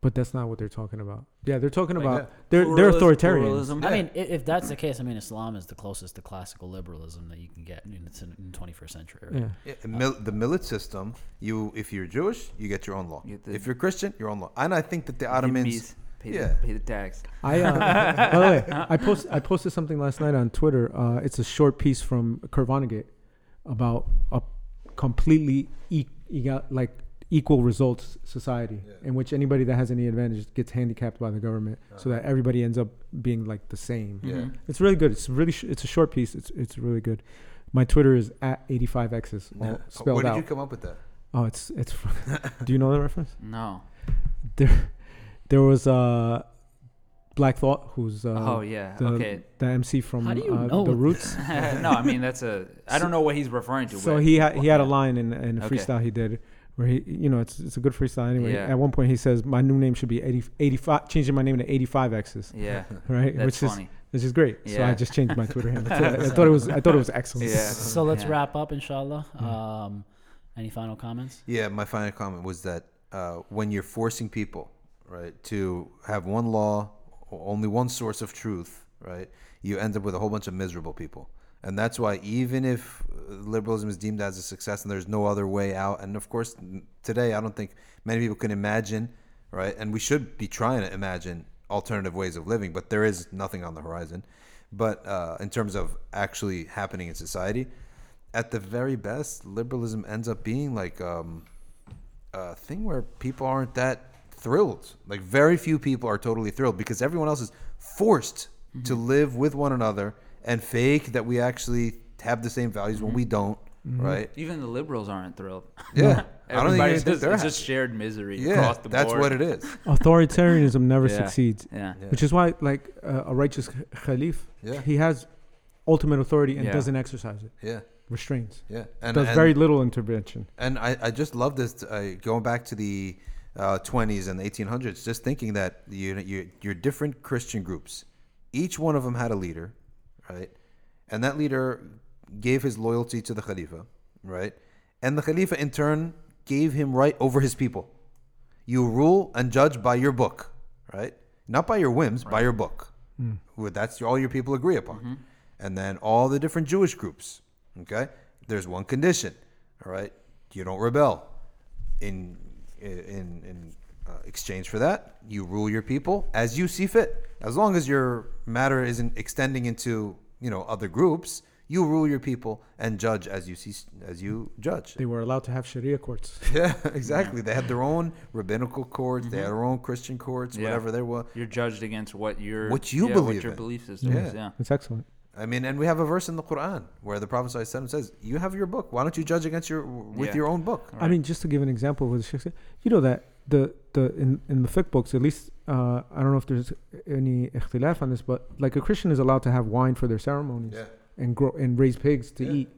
but that's not what they're talking about. Yeah, they're talking Like about that. they're they're Pluralist- authoritarians. pluralism. I Yeah. mean, if that's the case, I mean, Islam is the closest to classical liberalism that you can get in the 21st century. Right? Yeah. Yeah, and mil- the millet system, you if you're Jewish, you get your own law. You get the- if you're Christian, your own law. And I think that the Ottomans, Vietnamese pay, yeah. the, pay the tax. I uh, by the way, I post I posted something last night on Twitter. Uh, it's a short piece from Kurt Vonnegut about a completely e- ega- like equal results society Yeah. in which anybody that has any advantage gets handicapped by the government, so that everybody ends up being like the same. Yeah. Mhm. It's really good. It's really sh- it's a short piece. It's it's really good. My Twitter is at 85x's all Yeah. spelled where did out. you come up with that? oh, it's it's. do you know the reference? No. There, there was uh, Black Thought, who's uh, oh yeah. the, okay. the MC from How do you uh, know the this? Roots. no, I mean that's a. I don't know what he's referring to. So he had he had a line in in a Okay. freestyle he did where he you know it's it's a good freestyle anyway. Yeah. At one point he says my new name should be 80, 85 changing my name to 85 X's, Yeah, right? that's which is funny. which is great. So I just changed my Twitter handle. to that. I thought it was I thought it was excellent. Yeah. So let's Yeah. wrap up, inshallah. Um, any final comments? Yeah, my final comment was that uh, when you're forcing people, right, to have one law, only one source of truth, right, you end up with a whole bunch of miserable people. And that's why even if uh, liberalism is deemed as a success and there's no other way out, and of course today I don't think many people can imagine, right, and we should be trying to imagine alternative ways of living, but there is nothing on the horizon. But uh, in terms of actually happening in society, at the very best, liberalism ends up being like um, a thing where people aren't that thrilled. Like very few people are totally thrilled because everyone else is forced to live with one another and fake that we actually have the same values when we don't, right? Even the liberals aren't thrilled. Yeah, I don't think, Everybody's just, it's just shared misery yeah, across the that's board. what it is. Authoritarianism never Yeah. succeeds, Yeah. Yeah. which is why like uh, a righteous khalif, Yeah. he has ultimate authority and Yeah. doesn't exercise it, Yeah, restrains, yeah, and does and- very little intervention. And I, I just love this uh, going back to the uh, 20s and the 1800s, just thinking that you, you, you're different Christian groups. Each one of them had a leader, right? And that leader gave his loyalty to the Khalifa, right? And the Khalifa, in turn, gave him right over his people. You rule and judge by your book, right? Not by your whims, by your book. Hmm. Well, That's all your people agree upon. Mm-hmm. And then all the different Jewish groups, okay? There's one condition, all right? You don't rebel. In in in uh, exchange for that, you rule your people as you see fit. As long as your matter isn't extending into you know other groups, you rule your people and judge as you see as you judge. They were allowed to have Sharia courts. Yeah, exactly. They had their own rabbinical courts. They had their own Christian courts. Yeah. Whatever there was. You're judged against what your What you yeah, believe what your in. belief system Yeah. is. Yeah. It's excellent. I mean, and we have a verse in the Quran where the Prophet ﷺ says, "You have your book. Why don't you judge against your with Yeah. your own book?" I mean, just to give an example with the Sheikh you know that the the in, in the fiqh books, at least uh, I don't know if there's any ikhtilaf on this, but like a Christian is allowed to have wine for their ceremonies and grow and raise pigs to Yeah. eat.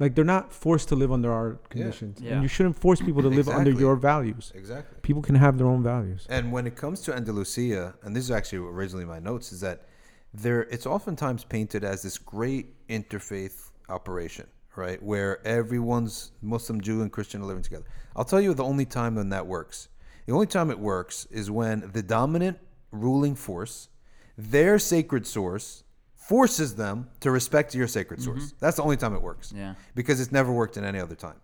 Like they're not forced to live under our conditions, Yeah. and you shouldn't force people to live under your values. exactly. People can have their own values. And when it comes to Andalusia, and this is actually originally my notes, is that there it's oftentimes painted as this great interfaith operation, right? Where everyone's Muslim, Jew, and Christian are living together. I'll tell you the only time when that works. The only time it works is when the dominant ruling force, their sacred source, forces them to respect your sacred source. Mm-hmm. That's the only time it works Yeah. because it's never worked in any other time,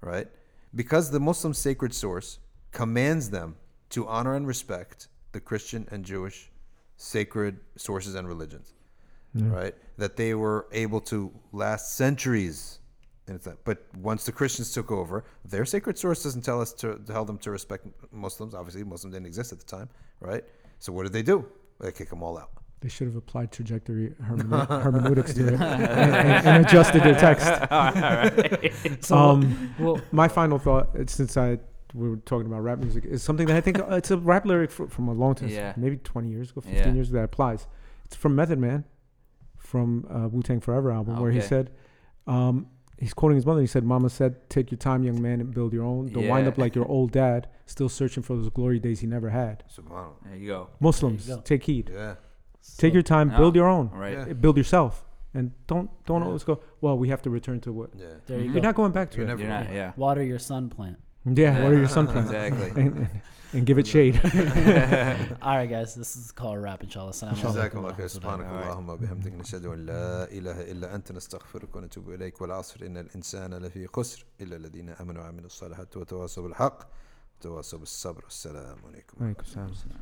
right? Because the Muslim sacred source commands them to honor and respect the Christian and Jewish sacred sources and religions, right? That they were able to last centuries. And it's that. But once the Christians took over, their sacred source doesn't tell us to tell them to respect Muslims. Obviously, Muslims didn't exist at the time, right? So what did they do? They kick them all out. They should have applied trajectory hermeneu- hermeneutics to it and, and- and adjusted their text. So, Um, well, my final thought, uh, since I we were talking about rap music, is something that I think uh, it's a rap lyric fr- from a long time, Yeah. maybe 20 years ago, 15 Yeah. years ago that applies. It's from Method Man, from uh, Wu Tang Forever album, where he said, um, he's quoting his mother. He said, "Mama said, take your time, young man, and build your own. Don't wind up like your old dad, still searching for those glory days he never had." Subhanallah. There you go. Muslims, go. take heed. Yeah. Take your time, Yeah. build your own, Right. Yeah. Build yourself, and don't don't Yeah. always go. Well, we have to return to what Yeah. there you Mhm. go. you're not going back to. You're it. never You're not. Yeah. Water your sun plant. Yeah, what are your sunplants? Exactly. and, and, and give it shade. All right, guys, this is called a wrap. Inshallah. Assalamu جزاك alaikum الله wa خير سبحانك. اللهم وبحمدك نشهد أن لا إله إلا أنت نستغفرك ونتوب إليك والعصر إن الإنسان لفي خسر إلا الذين آمنوا وعملوا الصالحات وتواصوا بالحق وتواصوا بالصبر والسلام عليكم Alaikum salam.